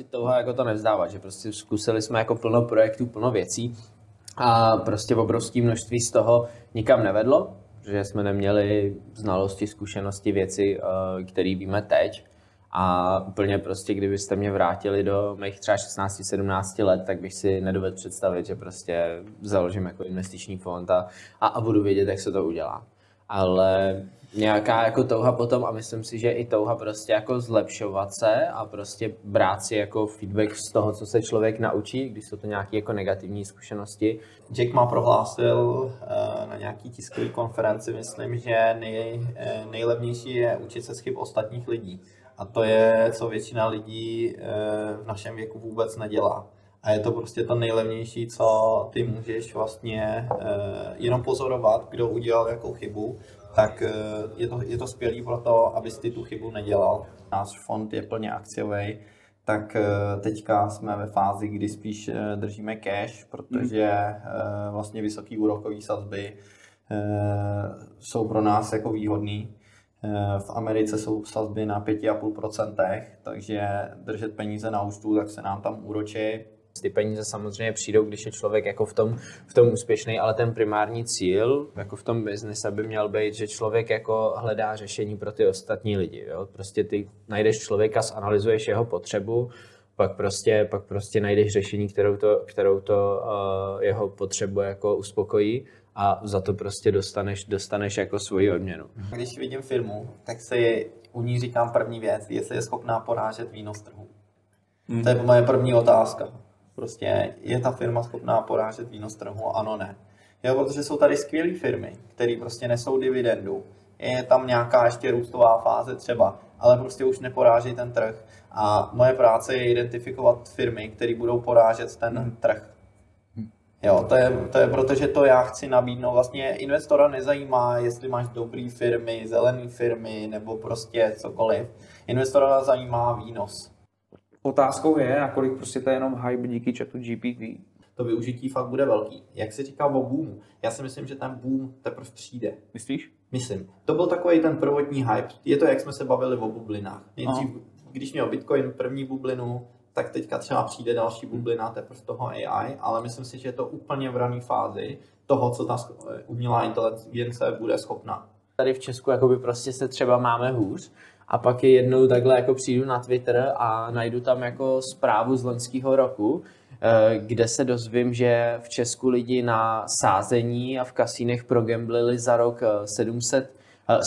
prostě touha jako to nevzdávat, že prostě zkusili jsme jako plno projektů, plno věcí a prostě obrovské množství z toho nikam nevedlo, že jsme neměli znalosti, zkušenosti, věci, eh, které víme teď. A úplně prostě, kdybyste mě vrátili do mých třeba 16-17 let, tak bych si nedovedl představit, že prostě založím jako investiční fond a, a, a budu vědět, jak se to udělá. Ale nějaká jako touha potom a myslím si, že i touha prostě jako zlepšovat se a prostě brát si jako feedback z toho, co se člověk naučí, když jsou to nějaké jako negativní zkušenosti. Jack má prohlásil eh, na nějaký tiskový konferenci, myslím, že nej, eh, nejlevnější je učit se z chyb ostatních lidí. A to je, co většina lidí eh, v našem věku vůbec nedělá. A je to prostě to nejlevnější, co ty můžeš vlastně jenom pozorovat, kdo udělal jakou chybu tak eh, je to, je to skvělý pro to, abys ty tu chybu nedělal. Náš fond je plně akciový, tak eh, teďka jsme ve fázi, kdy spíš eh, držíme cash, protože vlastně vysoké úrokové sazby jsou pro nás jako výhodný. V Americe jsou sazby na 5,5%, takže držet peníze na účtu, tak se nám tam úročí ty peníze samozřejmě přijdou, když je člověk jako v tom, v tom úspěšný, ale ten primární cíl jako v tom biznise by měl být, že člověk jako hledá řešení pro ty ostatní lidi. Jo? Prostě ty najdeš člověka, zanalizuješ jeho potřebu, pak prostě, pak prostě najdeš řešení, kterou to, kterou to uh, jeho potřebu jako uspokojí a za to prostě dostaneš, dostaneš jako svoji odměnu. Když vidím firmu, tak si u ní říkám první věc, jestli je schopná porážet výnos trhu. Hmm. To je moje první otázka. Prostě je ta firma schopná porážet výnos trhu? Ano, ne. Jo, protože jsou tady skvělé firmy, které prostě nesou dividendu. Je tam nějaká ještě růstová fáze třeba, ale prostě už neporáží ten trh. A moje práce je identifikovat firmy, které budou porážet ten hmm. trh. Jo, to je, to je proto, že to já chci nabídnout. Vlastně investora nezajímá, jestli máš dobré firmy, zelené firmy nebo prostě cokoliv. Investora zajímá výnos. Otázkou je, nakolik prostě to je jenom hype díky chatu GPT. To využití fakt bude velký. Jak se říká o boomu? Já si myslím, že ten boom teprve přijde. Myslíš? Myslím. To byl takový ten prvotní hype. Je to, jak jsme se bavili o bublinách. Nejdřív, když měl Bitcoin první bublinu, tak teďka třeba přijde další bublina teprve toho AI, ale myslím si, že je to úplně v rané fázi toho, co ta umělá inteligence bude schopna. Tady v Česku jakoby prostě se třeba máme hůř, a pak je jednou takhle jako přijdu na Twitter a najdu tam jako zprávu z loňského roku, eh, kde se dozvím, že v Česku lidi na sázení a v kasínech progamblili za rok 700 eh,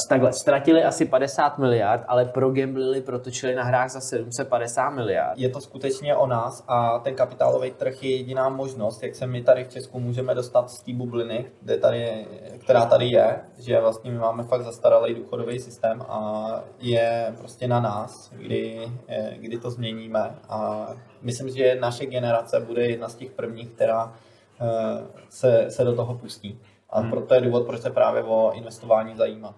takhle, ztratili asi 50 miliard, ale progamblili, protočili na hrách za 750 miliard. Je to skutečně o nás a ten kapitálový trh je jediná možnost, jak se my tady v Česku můžeme dostat z té bubliny, kde tady, která tady je, že vlastně my máme fakt zastaralý důchodový systém a je prostě na nás, kdy, eh, kdy to změníme a myslím, že naše generace bude jedna z těch prvních, která eh, se, se do toho pustí. A hmm. proto je důvod, proč se právě o investování zajímat.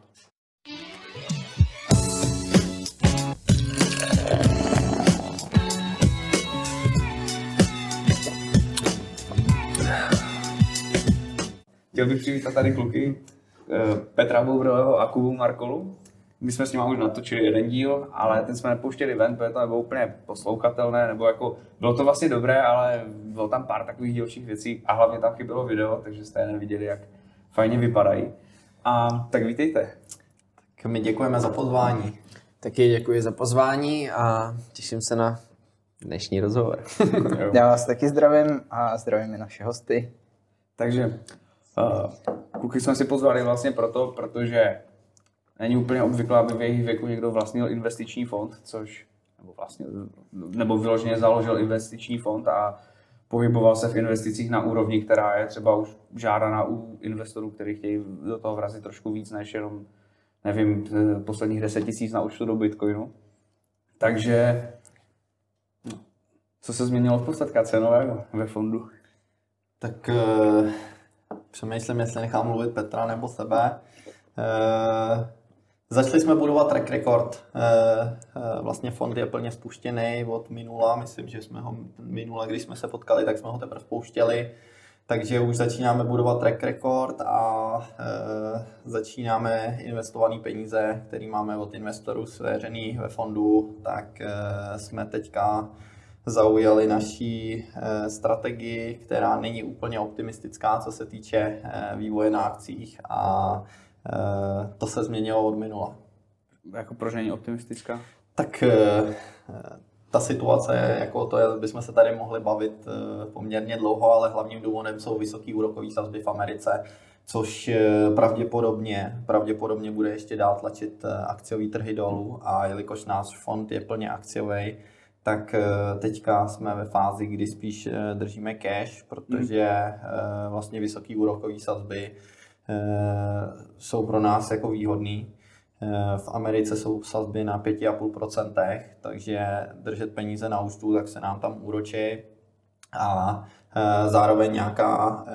Chtěl bych přivítat tady kluky eh, Petra Boubrového a Kubu Markolu. My jsme s nimi už natočili jeden díl, ale ten jsme nepouštěli ven, protože to nebylo úplně poslouchatelné, nebo jako bylo to vlastně dobré, ale bylo tam pár takových dílčích věcí a hlavně tam chybělo video, takže jste neviděli, jak fajně vypadají. A tak vítejte. Tak my děkujeme za pozvání. Taky děkuji za pozvání a těším se na dnešní rozhovor. Já vás taky zdravím a zdravím i naše hosty. Takže uh, kluky jsme si pozvali vlastně proto, protože není úplně obvyklé, aby v jejich věku někdo vlastnil investiční fond, což nebo vlastně, nebo vyloženě založil investiční fond a pohyboval se v investicích na úrovni, která je třeba už žádaná u investorů, kteří chtějí do toho vrazit trošku víc než jenom, nevím, posledních 10 tisíc na účtu do Bitcoinu. Takže co se změnilo v podstatě cenového ve fondu? Tak uh, přemýšlím, jestli nechám mluvit Petra nebo sebe. Uh, Začali jsme budovat track record. Eh, eh, vlastně fond je plně spuštěný od minula. Myslím, že jsme ho minule, když jsme se potkali, tak jsme ho teprve spouštěli. Takže už začínáme budovat track record a e, začínáme investované peníze, které máme od investorů svěřený ve fondu, tak jsme teďka zaujali naší eh, strategii, která není úplně optimistická, co se týče eh, vývoje na akcích a eh, to se změnilo od minula. Jako proč není optimistická? Tak ta situace, jako to je, bychom se tady mohli bavit poměrně dlouho, ale hlavním důvodem jsou vysoké úrokové sazby v Americe, což pravděpodobně, pravděpodobně bude ještě dál tlačit akciový trhy dolů a jelikož náš fond je plně akciový, tak eh, teďka jsme ve fázi, kdy spíš eh, držíme cash, protože hmm. vlastně vysoké úrokové sazby jsou pro nás jako výhodný. V Americe jsou sazby na 5,5%, takže držet peníze na účtu, tak se nám tam úročí a zároveň nějaká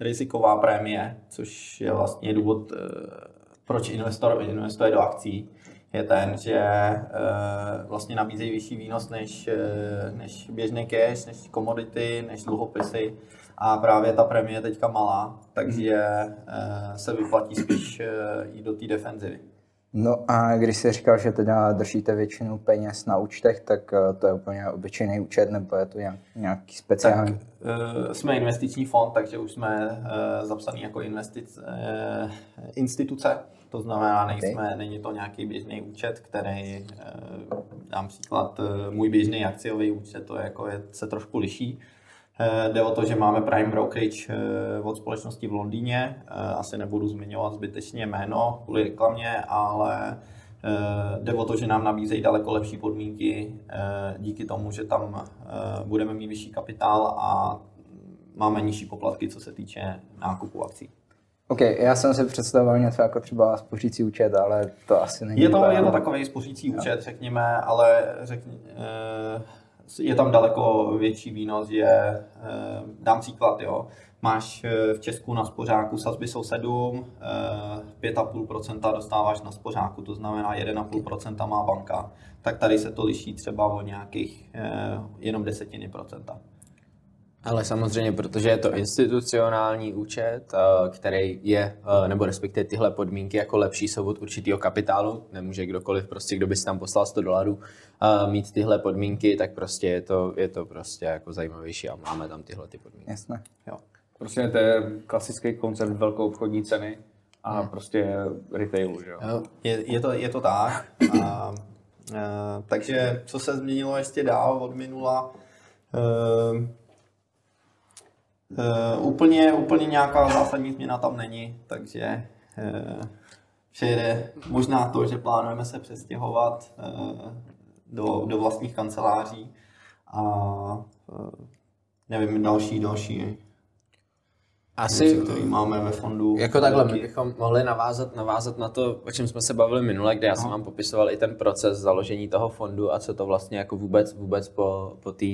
riziková prémie, což je vlastně důvod, proč investor investuje do akcí je ten, že eh, vlastně nabízejí vyšší výnos než, eh, než běžný cash, než komodity, než dluhopisy a právě ta premie je teďka malá, takže eh, se vyplatí spíš jít do té defenzivy. No a když jsi říkal, že teda držíte většinu peněz na účtech, tak to je úplně obyčejný účet, nebo je to nějaký speciální? Tak, jsme investiční fond, takže už jsme zapsaný jako investic, instituce, to znamená, nejsme, okay. není to nějaký běžný účet, který, eh, dám příklad, eh, můj běžný akciový účet, to je, jako je, se trošku liší. Eh, jde o to, že máme Prime Brokerage od společnosti v Londýně. Asi nebudu zmiňovat zbytečně jméno kvůli reklamě, ale jde o to, že nám nabízejí daleko lepší podmínky díky tomu, že tam budeme mít vyšší kapitál a máme nižší poplatky, co se týče nákupu akcí. OK, já jsem si představoval něco jako třeba spořící účet, ale to asi není. Je to, je to takový spořící no. účet, řekněme, ale řekni, eh, je tam daleko větší výnos, že eh, dám příklad, jo. Máš eh, v Česku na spořáku sazby jsou 7, 5,5% dostáváš na spořáku, to znamená 1,5% má banka. Tak tady se to liší třeba o nějakých jenom desetiny procenta. Ale samozřejmě, protože je to institucionální účet, eh, který je, eh, nebo respektive tyhle podmínky jako lepší jsou od určitého kapitálu, nemůže kdokoliv, prostě kdo by si tam poslal 100 dolarů, eh, mít tyhle podmínky, tak prostě je to, je to prostě jako zajímavější a máme tam tyhle ty podmínky. Jasné. Jo. Prostě to je klasický koncept velkou obchodní ceny a hmm. prostě retailu, že jo? Je, je, to, je to tak. A, a, takže co se změnilo ještě dál od minula? Uh, úplně, úplně nějaká zásadní změna tam není, takže uh, vše jde možná to, že plánujeme se přestěhovat uh, do, do vlastních kanceláří a uh, nevím, další, další asi, který máme ve fondu. Jako takhle, my bychom mohli navázat, navázat na to, o čem jsme se bavili minule, kde já jsem vám popisoval i ten proces založení toho fondu a co to vlastně jako vůbec, vůbec po, po té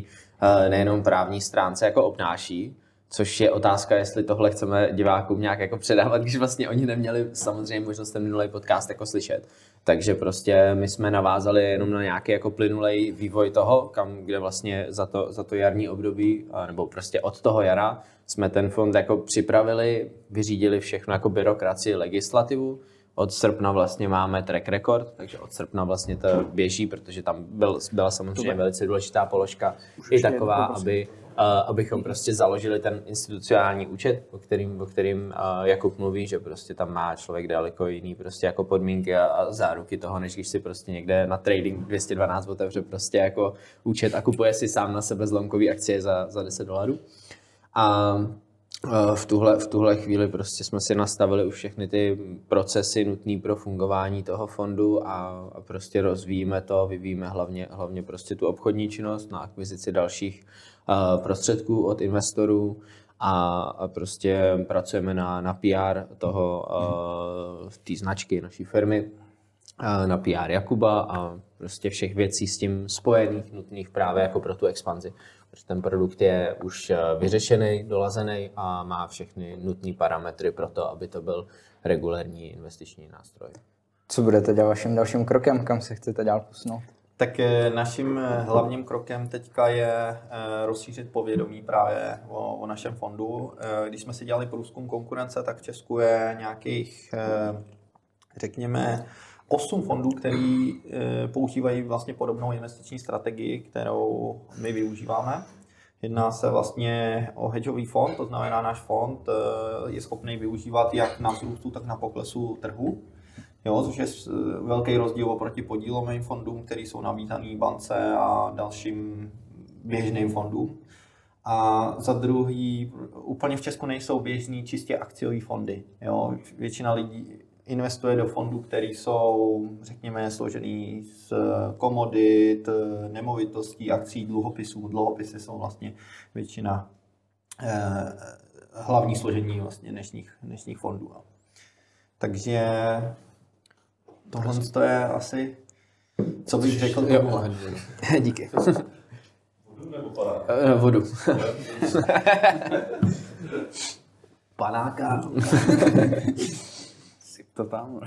nejenom právní stránce jako obnáší. Což je otázka, jestli tohle chceme divákům nějak jako předávat, když vlastně oni neměli samozřejmě možnost ten minulý podcast jako slyšet. Takže prostě my jsme navázali jenom na nějaký jako plynulej vývoj toho, kam, kde vlastně za to, za to jarní období, nebo prostě od toho jara jsme ten fond jako připravili, vyřídili všechno jako byrokracii, legislativu. Od srpna vlastně máme track record, takže od srpna vlastně to běží, protože tam byl, byla samozřejmě velice důležitá položka Už i taková, aby abychom prostě založili ten institucionální účet, o kterým, o kterým Jakub mluví, že prostě tam má člověk daleko jiný prostě jako podmínky a, a záruky toho, než když si prostě někde na trading 212 otevře prostě jako účet a kupuje si sám na sebe zlomkový akcie za, za 10 dolarů. A v tuhle, v tuhle chvíli prostě jsme si nastavili už všechny ty procesy nutné pro fungování toho fondu a, a prostě rozvíjíme to, vyvíjíme hlavně, hlavně prostě tu obchodní činnost na akvizici dalších prostředků od investorů a, prostě pracujeme na, na PR toho, uh, té značky naší firmy, uh, na PR Jakuba a prostě všech věcí s tím spojených, nutných právě jako pro tu expanzi protože ten produkt je už eh, vyřešený, dolazený a má všechny nutné parametry pro to, aby to byl regulární investiční nástroj. Co budete dělat vaším dalším krokem, kam se chcete dál posunout? Tak eh, naším eh, hlavním krokem teďka je rozšířit povědomí právě o, o našem fondu. Když jsme si dělali průzkum konkurence, tak v Česku je nějakých, řekněme, osm fondů, který eh, používají vlastně podobnou investiční strategii, kterou my využíváme. Jedná se vlastně o hedžový fond, to znamená náš fond eh, je schopný využívat jak na vzrůstu, tak na poklesu trhu. Jo, což je s- velký rozdíl oproti podílovým fondům, které jsou nabízané bance a dalším běžným fondům. A za druhý, úplně v Česku nejsou běžný čistě akciové fondy. Jo? Většina lidí investuje do fondů, které jsou, řekněme, složený z komodit, nemovitostí, akcí, dluhopisů. Dluhopisy jsou vlastně většina eh, hlavní složení vlastně dnešních, dnešních fondů. jo. Takže tohle to je asi, co bych řekl tomu. Díky. Vodu nebo panák? Eh, Vodu. Panáka. Syp to tam.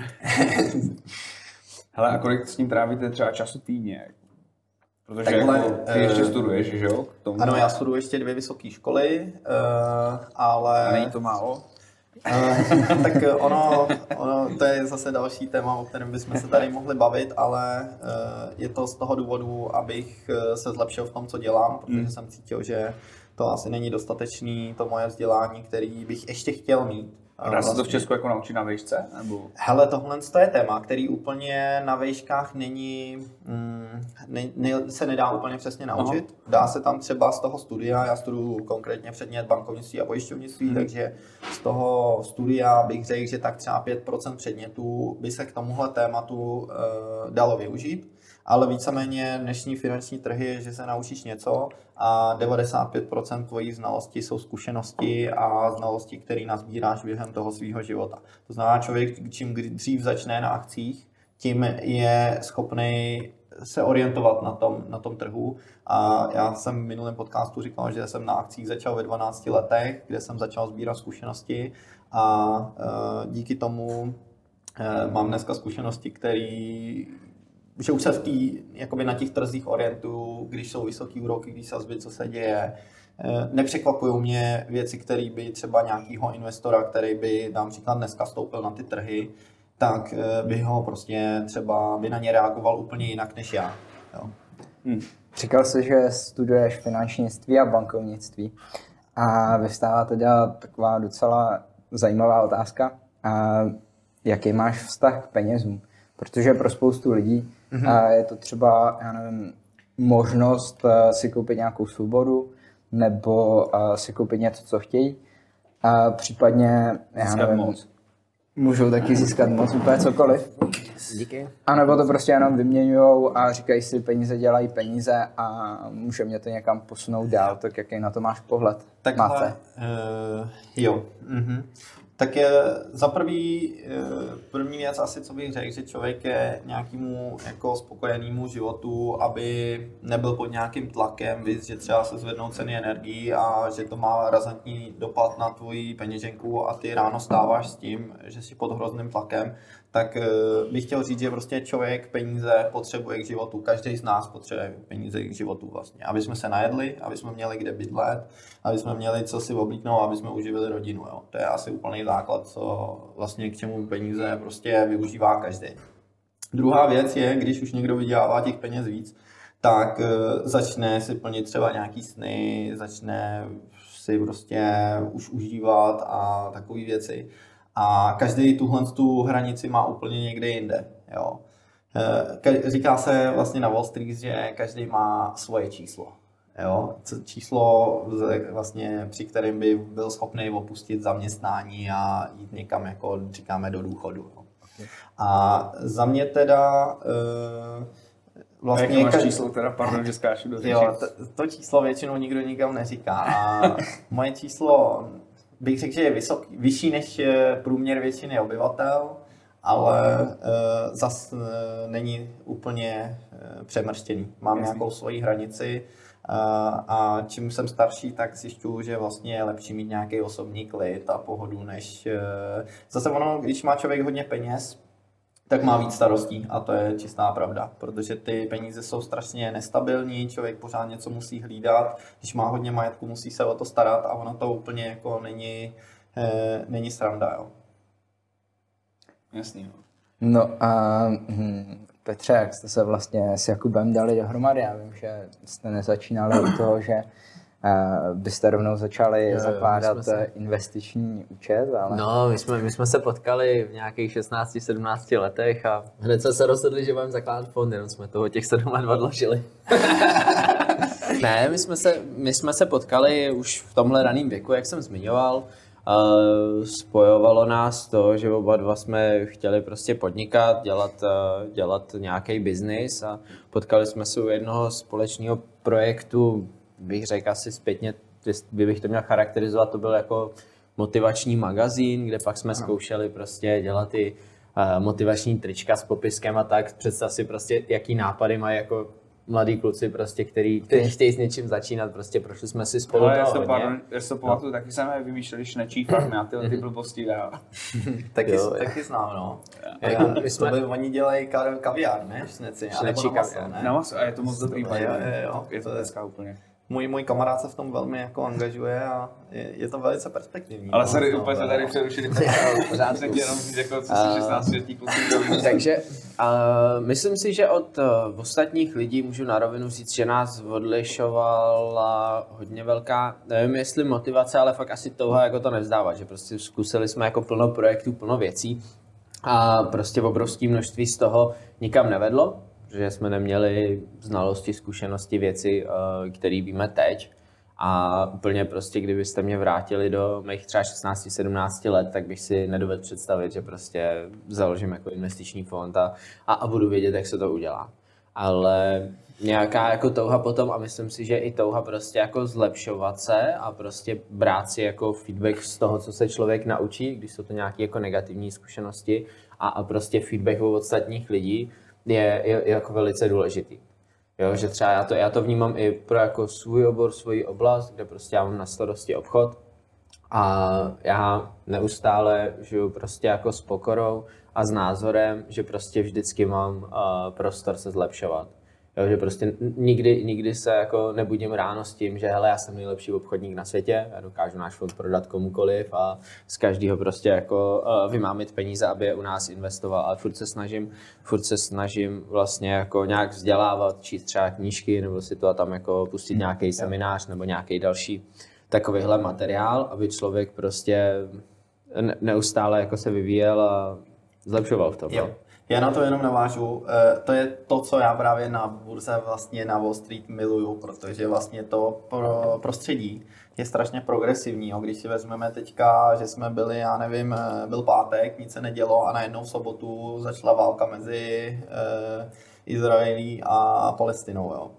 Hele, a kolik s ním trávíte třeba času týdně? Protože Takhle, jako, ty eh, ještě studuješ, že jo? K tomu. Ano, já studuji ještě dvě vysoké školy, uh, ale... A není to málo? Eh, tak ono, ono, to je zase další téma, o kterém bychom se tady mohli bavit, ale eh, je to z toho důvodu, abych eh, se zlepšil v tom, co dělám, protože jsem cítil, že to asi není dostatečný, to moje vzdělání, který bych ještě chtěl mít. A dá se to v Vlastně- Česku jako naučit na výšce? Nebo... Hele, tohle je téma, který úplně na vejškách není, mm, ne, ne, se nedá úplně přesně naučit. Dá se tam třeba z toho studia, já studuju konkrétně předmět bankovnictví a pojišťovnictví, Mhm. takže z toho studia bych řekl, že tak třeba 5% předmětů by se k tomuhle tématu uh, dalo využít. Ale víceméně dnešní finanční trhy je, že se naučíš něco a 95% tvojich znalostí jsou zkušenosti a znalosti, které nazbíráš během toho svého života. To znamená, člověk čím dřív začne na akcích, tím je schopný se orientovat na tom, na tom trhu. A já jsem v minulém podcastu říkal, že jsem na akcích začal ve 12 letech, kde jsem začal sbírat zkušenosti a e, díky tomu e, mám dneska zkušenosti, které že už se v tý, jakoby na těch trzích orientuju, když jsou vysoký úroky, když sazby, co se děje. Eh, Nepřekvapují mě věci, které by třeba nějakého investora, který by například dneska vstoupil na ty trhy, tak eh, by ho prostě třeba by na ně reagoval úplně jinak než já. Jo. Říkal jsi, že studuješ finančnictví a bankovnictví. A vyvstává teda taková docela zajímavá otázka. A jaký máš vztah k penězům? Protože pro spoustu lidí mm-hmm. je to třeba, já nevím, možnost eh, si koupit nějakou svobodu nebo eh, si koupit něco, co chtějí. A případně, já Získat nevím, moc. můžou taky získat moc úplně cokoliv. Díky. A nebo to prostě jenom vyměňujou a říkají si, peníze dělají peníze a může mě to někam posunout dál, tak jaký na to máš pohled? Takhle, Máte. Uh, jo. Mhm. Tak je za prvý, eh, první věc asi, co bych řekl, že člověk je nějakému jako spokojenému životu, aby nebyl pod nějakým tlakem, víc, že třeba se zvednou ceny energií a že to má razantní dopad na tvoji peněženku a ty ráno stáváš s tím, že jsi pod hrozným tlakem, tak eh, bych chtěl říct, že prostě člověk peníze potřebuje k životu. Každý z nás potřebuje peníze k životu vlastně. Aby jsme se najedli, aby jsme měli kde bydlet, aby jsme měli co si oblíknout, aby jsme uživili rodinu. Jo. To je asi úplný základ, co vlastně k čemu peníze prostě využívá každý. Druhá věc je, když už někdo vydělává těch peněz víc, tak eh, začne si plnit třeba nějaký sny, začne si prostě už užívat a takové věci. A každý tuhle tu hranici má úplně někde jinde. Jo. Eh, Říká se vlastně na Wall Street, že každý má svoje číslo. Jo, číslo, vlastně, při kterém by byl schopný opustit zaměstnání a jít někam, jako říkáme, do důchodu. Jo. A za mě teda uh, Vlastně vlastně... jaké máš ka- číslo, teda, pardon, že skáču do řeči. Jo, to, to číslo většinou nikdo nikam neříká. A moje číslo bych řekl, že je vysoký, vyšší než eh, průměr většiny obyvatel, ale uh, zas uh, není úplně uh, přemrštěný. Mám Jasný. nějakou svoji hranici uh, a čím jsem starší, tak zjišťuju, že vlastně je lepší mít nějaký osobní klid a pohodu, než... Uh, zase ono, když má člověk hodně peněz, tak má víc starostí a to je čistá pravda, protože ty peníze jsou strašně nestabilní, člověk pořád něco musí hlídat, když má hodně majetku, musí se o to starat a ono to úplně jako není, eh, není sranda. Jo. Jasný, no. No a hm, Petře, jak jste se vlastně s Jakubem dali dohromady? Já vím, že jste nezačínali od toho, že byste rovnou začali jo, zakládat jsme se- investiční účet, ale... No, my jsme, my jsme se potkali v nějakých 16-17 letech a hned jsme se rozhodli, že budeme zakládat fond, jenom jsme toho těch 7 let odložili. ne, my jsme, se, my jsme se potkali už v tomhle raném věku, jak jsem zmiňoval. Uh, spojovalo nás to, že oba dva jsme chtěli prostě podnikat, dělat, uh, dělat nějaký biznis a potkali jsme se u jednoho společného projektu, bych řekl asi zpětně, kdybych to měl charakterizovat, to byl jako motivační magazín, kde pak jsme zkoušeli prostě dělat i eh, motivační trička s popiskem a tak. Představ si prostě, jaký nápady mají jako mladí kluci, prostě, který, který chtějí s něčím začínat, prostě prošli jsme si spolu Ale já to se, pardon, já se pamatuju, taky jsme vymýšleli šnečí farmy a tyhle ty blbosti dál. Taky, Jo, taky znám, no. Jako, my My jsme- jsme... To by, oni dělají ka- kaviár, ne? Šneci, Šnečí nebo na maso, kaviár. ne? Na maso, a je to moc dobrý, Jo, jo, jo, Je to to je- dneska úplně. Můj, můj kamarád se v tom velmi jako angažuje a je, je to velice perspektivní. Ale sorry, no, úplně se tady přerušili. Pořád se jenom jako co si 16 letí Takže uh, myslím si, že od uh, ostatních lidí můžu na rovinu říct, že nás odlišovala hodně velká, nevím jestli motivace, ale fakt asi touha jako to nevzdávat, že prostě zkusili jsme jako plno projektů, plno věcí a prostě obrovské množství z toho nikam nevedlo, že jsme neměli znalosti, zkušenosti, věci, uh, které víme teď. A úplně prostě, kdybyste mě vrátili do mých třeba 16-17 let, tak bych si nedovedl představit, že prostě založím jako investiční fond a, a, a budu vědět, jak se to udělá. Ale nějaká jako touha potom a myslím si, že i touha prostě jako zlepšovat se a prostě brát si jako feedback z toho, co se člověk naučí, když jsou to nějaké jako negativní zkušenosti a, a prostě feedback od ostatních lidí je, je, je jako velice důležitý. Jo, že třeba já to, já to vnímám i pro jako svůj obor, svoji oblast, kde prostě já mám na starosti obchod a já neustále žiju prostě jako s pokorou a s názorem, že prostě vždycky mám uh, prostor se zlepšovat. Jo, že prostě nikdy, nikdy se jako nebudím ráno s tím, že hele, já jsem nejlepší obchodník na světě, já dokážu náš fond prodat komukoliv a z každého prostě jako uh, vymámit peníze, aby je u nás investoval, ale furt se snažím, furt se snažím vlastně jako nějak vzdělávat, číst třeba knížky nebo si to a tam jako pustit nějaký seminář nebo nějaký další takovýhle materiál, aby člověk prostě ne- neustále jako se vyvíjel a zlepšoval v tom. Jo. Já na to jenom navážu. Eh, To je to, co já právě na burze vlastně na Wall Street miluju, protože vlastně to pro prostředí je strašně progresivní. Když si vezmeme teďka, že jsme byli, já nevím, eh, byl pátek, nic se nedělo a najednou v sobotu začala válka mezi eh, Izraelí a Palestinou. Jo.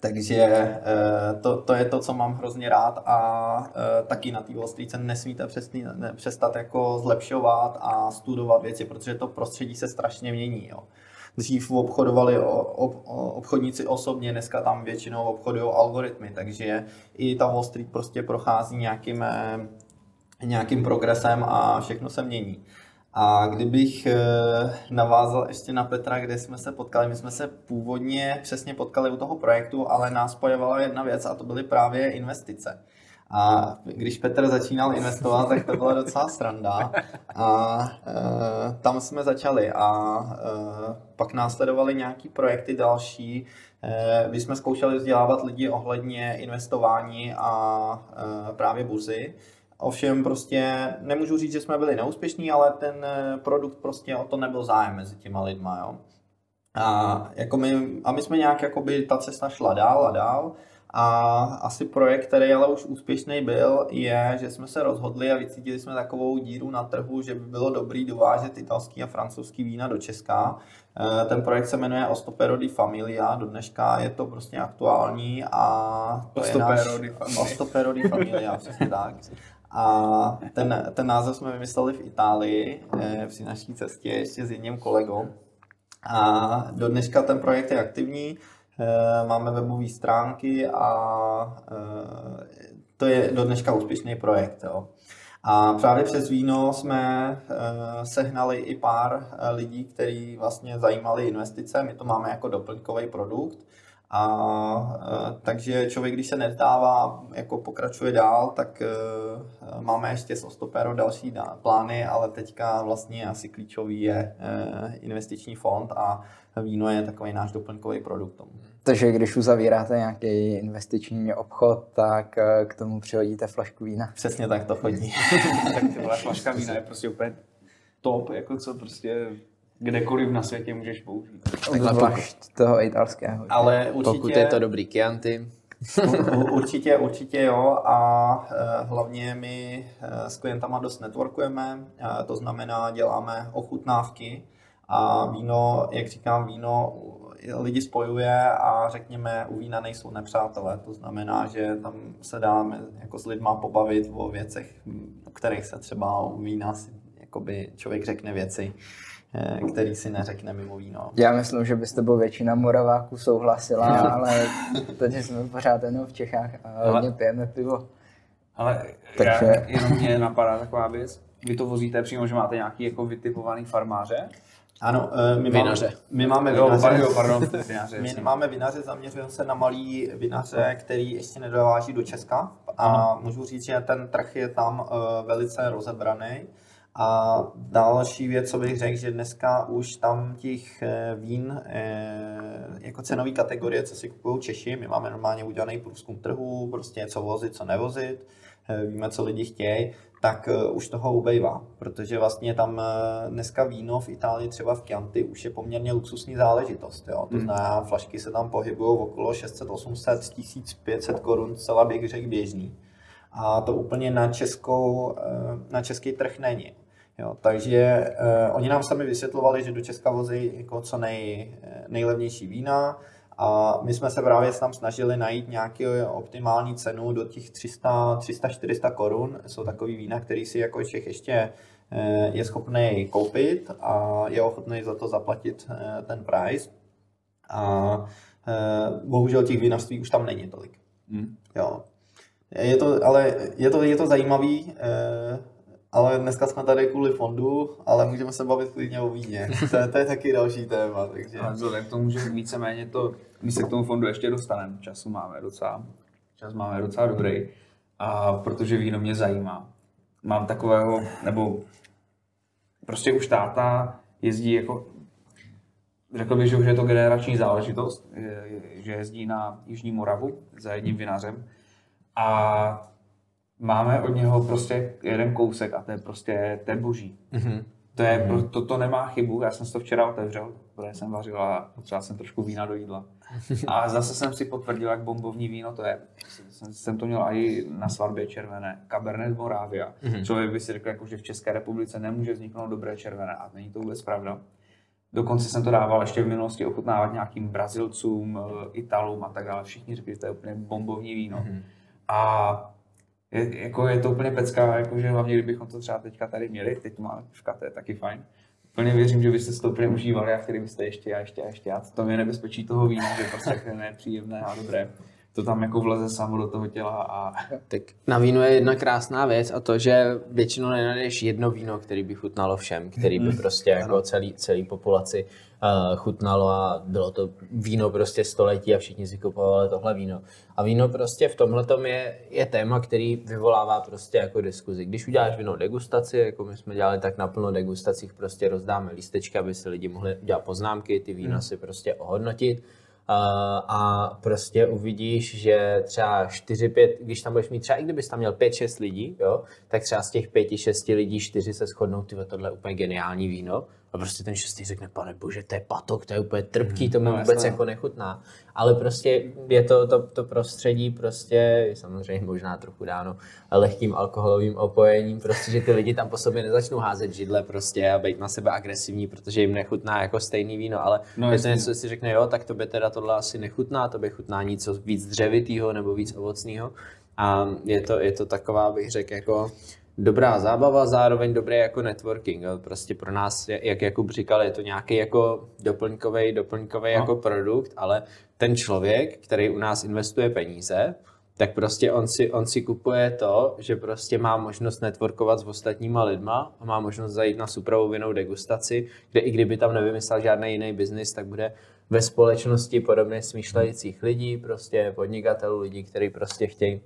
Takže eh, to, to je to, co mám hrozně rád a eh, taky na té Wall Street se nesmíte přesný, ne, přestat jako zlepšovat a studovat věci, protože to prostředí se strašně mění. Jo. Dřív obchodovali ob, obchodníci osobně, dneska tam většinou obchodují algoritmy, takže i ta Wall Street prostě prochází nějakým, eh, nějakým progresem a všechno se mění. A kdybych eh, navázal ještě na Petra, kde jsme se potkali, my jsme se původně přesně potkali u toho projektu, ale nás spojovala jedna věc a to byly právě investice. A když Petr začínal investovat, tak to byla docela sranda. A e, tam jsme začali a e, pak následovaly nějaký projekty další. E, my jsme zkoušeli vzdělávat lidi ohledně investování a e, právě burzy. Ovšem prostě nemůžu říct, že jsme byli neúspěšní, ale ten eh, produkt prostě o to nebyl zájem mezi těma lidma, jo. A, jako my, a my jsme nějak, jakoby ta cesta šla dál a dál a asi projekt, který ale už úspěšný byl, je, že jsme se rozhodli a vycítili jsme takovou díru na trhu, že by bylo dobrý dovážet italský a francouzský vína do Česka. Eh, Ten projekt se jmenuje Ostopero di Familia, do dneška je to prostě aktuální a to Ostopero je náš... di Familia. Ostopero di Familia, přesně tak. A ten, ten název jsme vymysleli v Itálii eh, při naší cestě ještě s jedním kolegou. A do dneška ten projekt je aktivní, eh, máme webové stránky a eh, to je do dneška úspěšný projekt. Jo. A právě přes víno jsme eh, sehnali i pár lidí, kteří vlastně zajímali investice. My to máme jako doplňkový produkt A e, takže člověk, když se nevzdává, jako pokračuje dál, tak e, máme ještě s Ostopero další dá- plány, ale teďka vlastně asi klíčový je e, investiční fond a víno je takový náš doplňkový produkt. tomu. Takže když uzavíráte nějaký investiční obchod, tak k tomu přihodíte flašku vína. Přesně tak to chodí. tak flaška vína je prostě úplně top, jako co prostě kdekoliv na světě můžeš použít. Zvlášť toho italského. Ale určitě... Pokud je to dobrý Chianti, Určitě, určitě jo a eh, hlavně my eh, s klientama dost networkujeme, eh, to znamená děláme ochutnávky a víno, jak říkám, víno lidi spojuje a řekněme u vína nejsou nepřátelé, to znamená, že tam se dáme jako s lidma pobavit o věcech, o kterých se třeba u vína si, jakoby člověk řekne věci, který si neřekne mimo víno. Já myslím, že by s tebou většina Moraváků souhlasila, ale tady jsme pořád jenom v Čechách a hodně pijeme pivo. Ale Takže- já, jenom mě napadá taková věc. Vy to vozíte přímo, že máte nějaký jako vytipovaný farmáře? Ano, eh, my Vinaře. máme, my máme Jo, vinaře. pardon, pardon. vinaře, My máme vinaře, zaměřujeme se na malý vinaře, který ještě nedováží do Česka a můžu říct, že ten trh je tam uh, velice rozebraný. A další věc, co bych řekl, že dneska už tam těch eh, vín eh, jako cenový kategorie, co si kupují Češi, my máme normálně udělaný průzkum trhu, prostě co vozit, co nevozit, eh, víme, co lidi chtějí, tak už toho ubejvá, protože vlastně tam dneska víno v Itálii, třeba v Chianti, už je poměrně luxusní záležitost. Jo? To znamená, flašky se tam pohybují okolo 600, 800, 1500 korun, celá bych řekl běžný. A to úplně na, českou, na český trh není. Jo, takže uh, oni nám sami vysvětlovali, že do Česka vozí jako co nej, eh, nejlevnější vína a my jsme se právě tam snažili najít nějaký optimální cenu do těch 300-400 korun. Jsou takový vína, který si jako Čech ještě eh, je schopný koupit a je ochotný za to zaplatit eh, ten price. A eh, bohužel těch vinařství už tam není tolik. Hm. Jo. Je to, ale je to, je to zajímavý, eh, ale dneska jsme tady kvůli fondu, ale můžeme se bavit klidně o víně. To, je- to je taky další téma, takže... Ale vzhledem k tomu, že víceméně to, my se k tomu fondu ještě dostaneme, času máme docela, čas máme docela dobrý, a protože víno mě zajímá. Mám takového, nebo prostě už táta jezdí jako, řekl bych, že už je to generační záležitost, že jezdí na Jižní Moravu za jedním vinařem a máme od něho prostě jeden kousek a to je prostě, to je boží. Mhm. To, je, pro- to, to nemá chybu, já jsem to včera otevřel, protože jsem vařil a potřeboval jsem trošku vína do jídla. A zase jsem si potvrdil, jak bombovní víno to je. Jsem, jsem to měl i na svatbě červené. Cabernet Moravia. Mm-hmm. Člověk by si řekl, jako, že v České republice nemůže vzniknout dobré červené a není to vůbec pravda. Dokonce jsem to dával ještě v minulosti ochutnávat nějakým Brazilcům, eh, Italům a tak dále. Všichni řekli, že to je úplně bombovní víno. Mm-hmm. A je, jako je to úplně pecka, jakože hlavně kdybychom to třeba teďka tady měli, teď to máme puška, to je taky fajn. Plně věřím, že byste si to úplně užívali a chtěli byste ještě a ještě a ještě. A to je nebezpečí toho vína, že prostě je nepříjemné a dobré. To tam jako vleze samo do toho těla a Tak na vínu je jedna krásná věc a to, že většinou nenajdeš jedno víno, který by chutnalo všem, který by prostě jako celý, celý populaci uh, chutnalo a bylo to víno prostě století a všichni si kupovali tohle víno. A víno prostě v tomhle je, je téma, který vyvolává prostě jako diskuzi. Když uděláš víno degustaci, jako my jsme dělali tak naplno degustacích, prostě rozdáme lístečky, aby si lidi mohli dělat poznámky, ty vína si prostě ohodnotit. Uh, a prostě uvidíš, že třeba 4-5, když tam budeš mít třeba, i kdybys tam měl 5-6 lidí, jo, tak třeba z těch 5-6 lidí 4 se shodnou, ty tohle je úplně geniální víno. A prostě ten šestý řekne, pane bože, to je patok, to je úplně trpký, to mi no, vůbec jasné. jako nechutná. Ale prostě je to, to, to prostředí prostě, samozřejmě možná trochu dáno lehkým alkoholovým opojením, prostě, že ty lidi tam po sobě nezačnou házet židle prostě a být na sebe agresivní, protože jim nechutná jako stejný víno, ale No, je to něco, si řekne, jo, tak tobě teda tohle asi nechutná, tobě chutná něco víc dřevitýho nebo víc ovocného. A je to, je to taková, bych řekl, jako dobrá zábava, zároveň dobrý jako networking. Jo. Prostě pro nás, jak Jakub říkal, je to nějaký jako doplňkový, doplňkový No. jako produkt, ale ten člověk, který u nás investuje peníze, tak prostě on si, on si kupuje to, že prostě má možnost networkovat s ostatníma lidma a má možnost zajít na superovou vinou degustaci, kde i kdyby tam nevymyslel žádný jiný biznis, tak bude ve společnosti podobně smýšlejících lidí, prostě podnikatelů, lidí, kteří prostě chtějí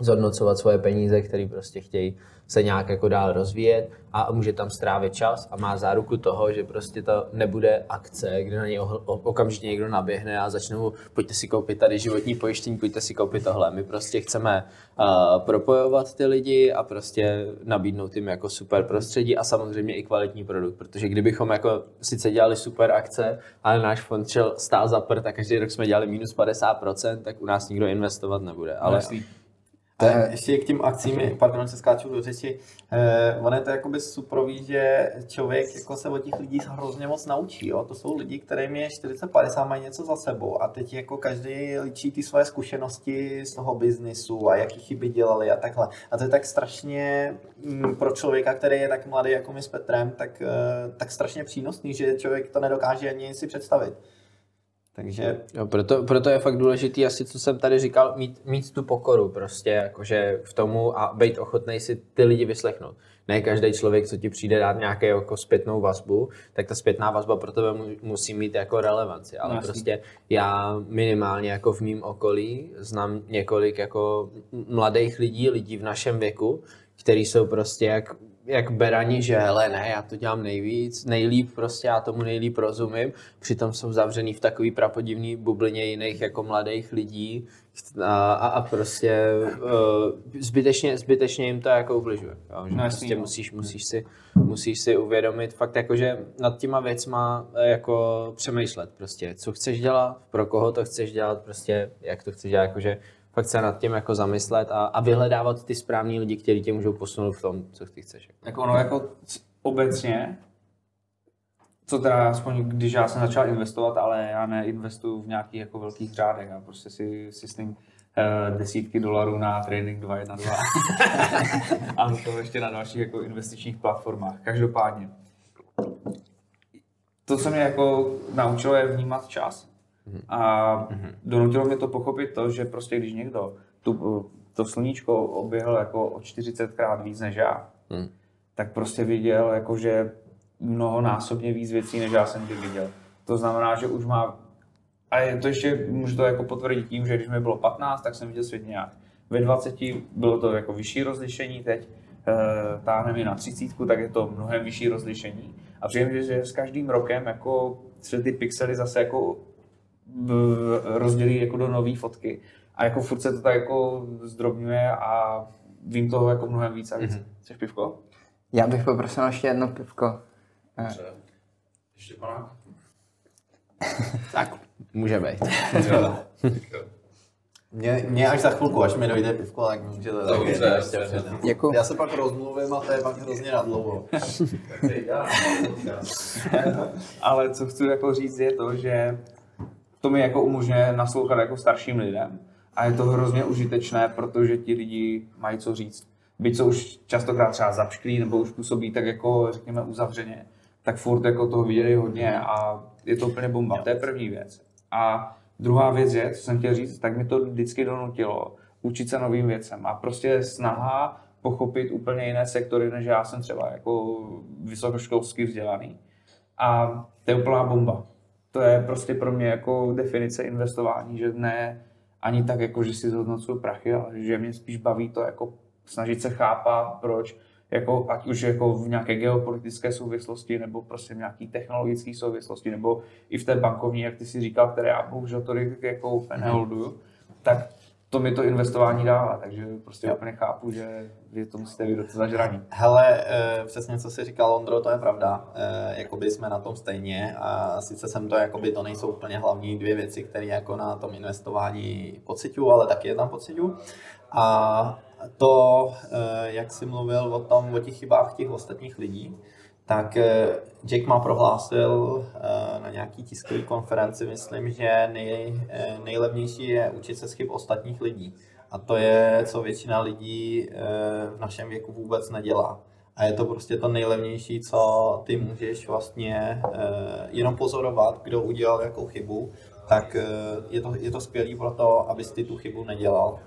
zhodnocovat svoje peníze, který prostě chtějí se nějak jako dál rozvíjet a může tam strávit čas a má záruku toho, že prostě to nebude akce, kde na něj okamžitě někdo naběhne a začne mu, pojďte si koupit tady životní pojištění, pojďte si koupit tohle. My prostě chceme uh, propojovat ty lidi a prostě nabídnout jim jako super prostředí a samozřejmě i kvalitní produkt, protože kdybychom jako sice dělali super akce, ale náš fond šel stál za prd a každý rok jsme dělali minus 50%, tak u nás nikdo investovat nebude. Ale, Jasný. A ještě k těm akcím, pardon, se skáču do řeči, eh, ono je to jakoby suprový, že člověk jako se od těch lidí hrozně moc naučí, jo? to jsou lidi, kterým je 40-50, mají něco za sebou a teď jako každý ličí ty své zkušenosti z toho biznisu a jaký chyby dělali a takhle. A to je tak strašně mm, pro člověka, který je tak mladý jako my s Petrem, tak, eh, tak strašně přínosný, že člověk to nedokáže ani si představit. Takže... Jo, proto, proto je fakt důležitý asi, co jsem tady říkal, mít, mít tu pokoru prostě, jakože v tomu a být ochotný si ty lidi vyslechnout. Ne každý člověk, co ti přijde dát nějaké jako zpětnou vazbu, tak ta zpětná vazba pro tebe musí mít jako relevanci. Ale no, prostě já minimálně jako v mém okolí znám několik jako mladých lidí, lidí v našem věku, který jsou prostě jak jak berani, že hele, ne, já to dělám nejvíc, nejlíp prostě, já tomu nejlíp rozumím, přitom jsou zavřený v takový prapodivný bublině jiných jako mladých lidí a, a, a prostě uh, zbytečně, zbytečně jim to jako ubližuje. Jo? Že no, prostě no. musíš, musíš, si, musíš si uvědomit fakt jako, že nad těma věcma eh, jako přemýšlet prostě, co chceš dělat, pro koho to chceš dělat, prostě jak to chceš dělat, jakože fakt se nad tím jako zamyslet a, a vyhledávat ty správní lidi, kteří tě můžou posunout v tom, co ty chceš. Tak ono jako obecně, co teda aspoň když já jsem začal investovat, ale já neinvestuju v nějakých jako velkých řádech, já prostě si, si s tím uh, desítky dolarů na trading 2 1 2 a to ještě na dalších jako investičních platformách. Každopádně, to, co mě jako naučilo, je vnímat čas a donutilo mě to pochopit to, že prostě když někdo tu, to sluníčko oběhl jako o 40 krát víc než já, hmm. tak prostě viděl jako, že mnohonásobně víc věcí, než já jsem kdy viděl. To znamená, že už má a je to ještě, můžu to jako potvrdit tím, že když mi bylo 15, tak jsem viděl svět nějak. Ve 20 bylo to jako vyšší rozlišení, teď e, táhne mi na 30, tak je to mnohem vyšší rozlišení. A přijím, že s každým rokem jako se ty pixely zase jako rozdělí jako do nové fotky. A jako furt se to tak jako zdrobňuje a vím toho jako mnohem víc a víc. Mm-hmm. Chceš pivko? Já bych poprosil ještě jedno pivko. Dobře. Ještě pana? tak, může být. Mě, mě až za chvilku, až mi dojde pivko, tak můžete tak Dobře, ještě Děkuji. Já se pak rozmluvím a to je pak hrozně nadlouho. Ale co chci jako říct je to, že to mi jako umožňuje naslouchat jako starším lidem. A je to hrozně užitečné, protože ti lidi mají co říct. Byť co už častokrát třeba zapšklí nebo už působí tak jako, řekněme, uzavřeně, tak furt jako toho viděli hodně a je to úplně bomba. To je první věc. A druhá věc je, co jsem chtěl říct, tak mi to vždycky donutilo učit se novým věcem. A prostě snaha pochopit úplně jiné sektory, než já jsem třeba jako vysokoškolsky vzdělaný. A to je úplná bomba to je prostě pro mě jako definice investování, že ne ani tak jako, že si zhodnocuju prachy, ale že mě spíš baví to jako snažit se chápat, proč, jako, ať už jako v nějaké geopolitické souvislosti, nebo prostě v nějaké technologické souvislosti, nebo i v té bankovní, jak ty si říkal, které já bohužel to jako úplně neholduju, tak to mi to investování dává, takže prostě jo. úplně chápu, že vy to musíte vidět zažraní. Hele, e, přesně co jsi říkal, Ondro, to je pravda. E, jakoby jsme na tom stejně a sice jsem to, jakoby to nejsou úplně hlavní dvě věci, které jako na tom investování pocituju, ale taky je tam pocituju. A to, e, jak jsi mluvil o tom, o těch chybách těch ostatních lidí, tak eh, Jack má prohlásil eh, na nějaký tiskové konferenci, myslím, že nej, eh, nejlevnější je učit se z chyb ostatních lidí. A to je, co většina lidí v našem věku vůbec nedělá. A je to prostě to nejlevnější, co ty můžeš vlastně jenom pozorovat, kdo udělal jakou chybu, tak je to, je to skvělý pro to, abys ty tu chybu nedělal.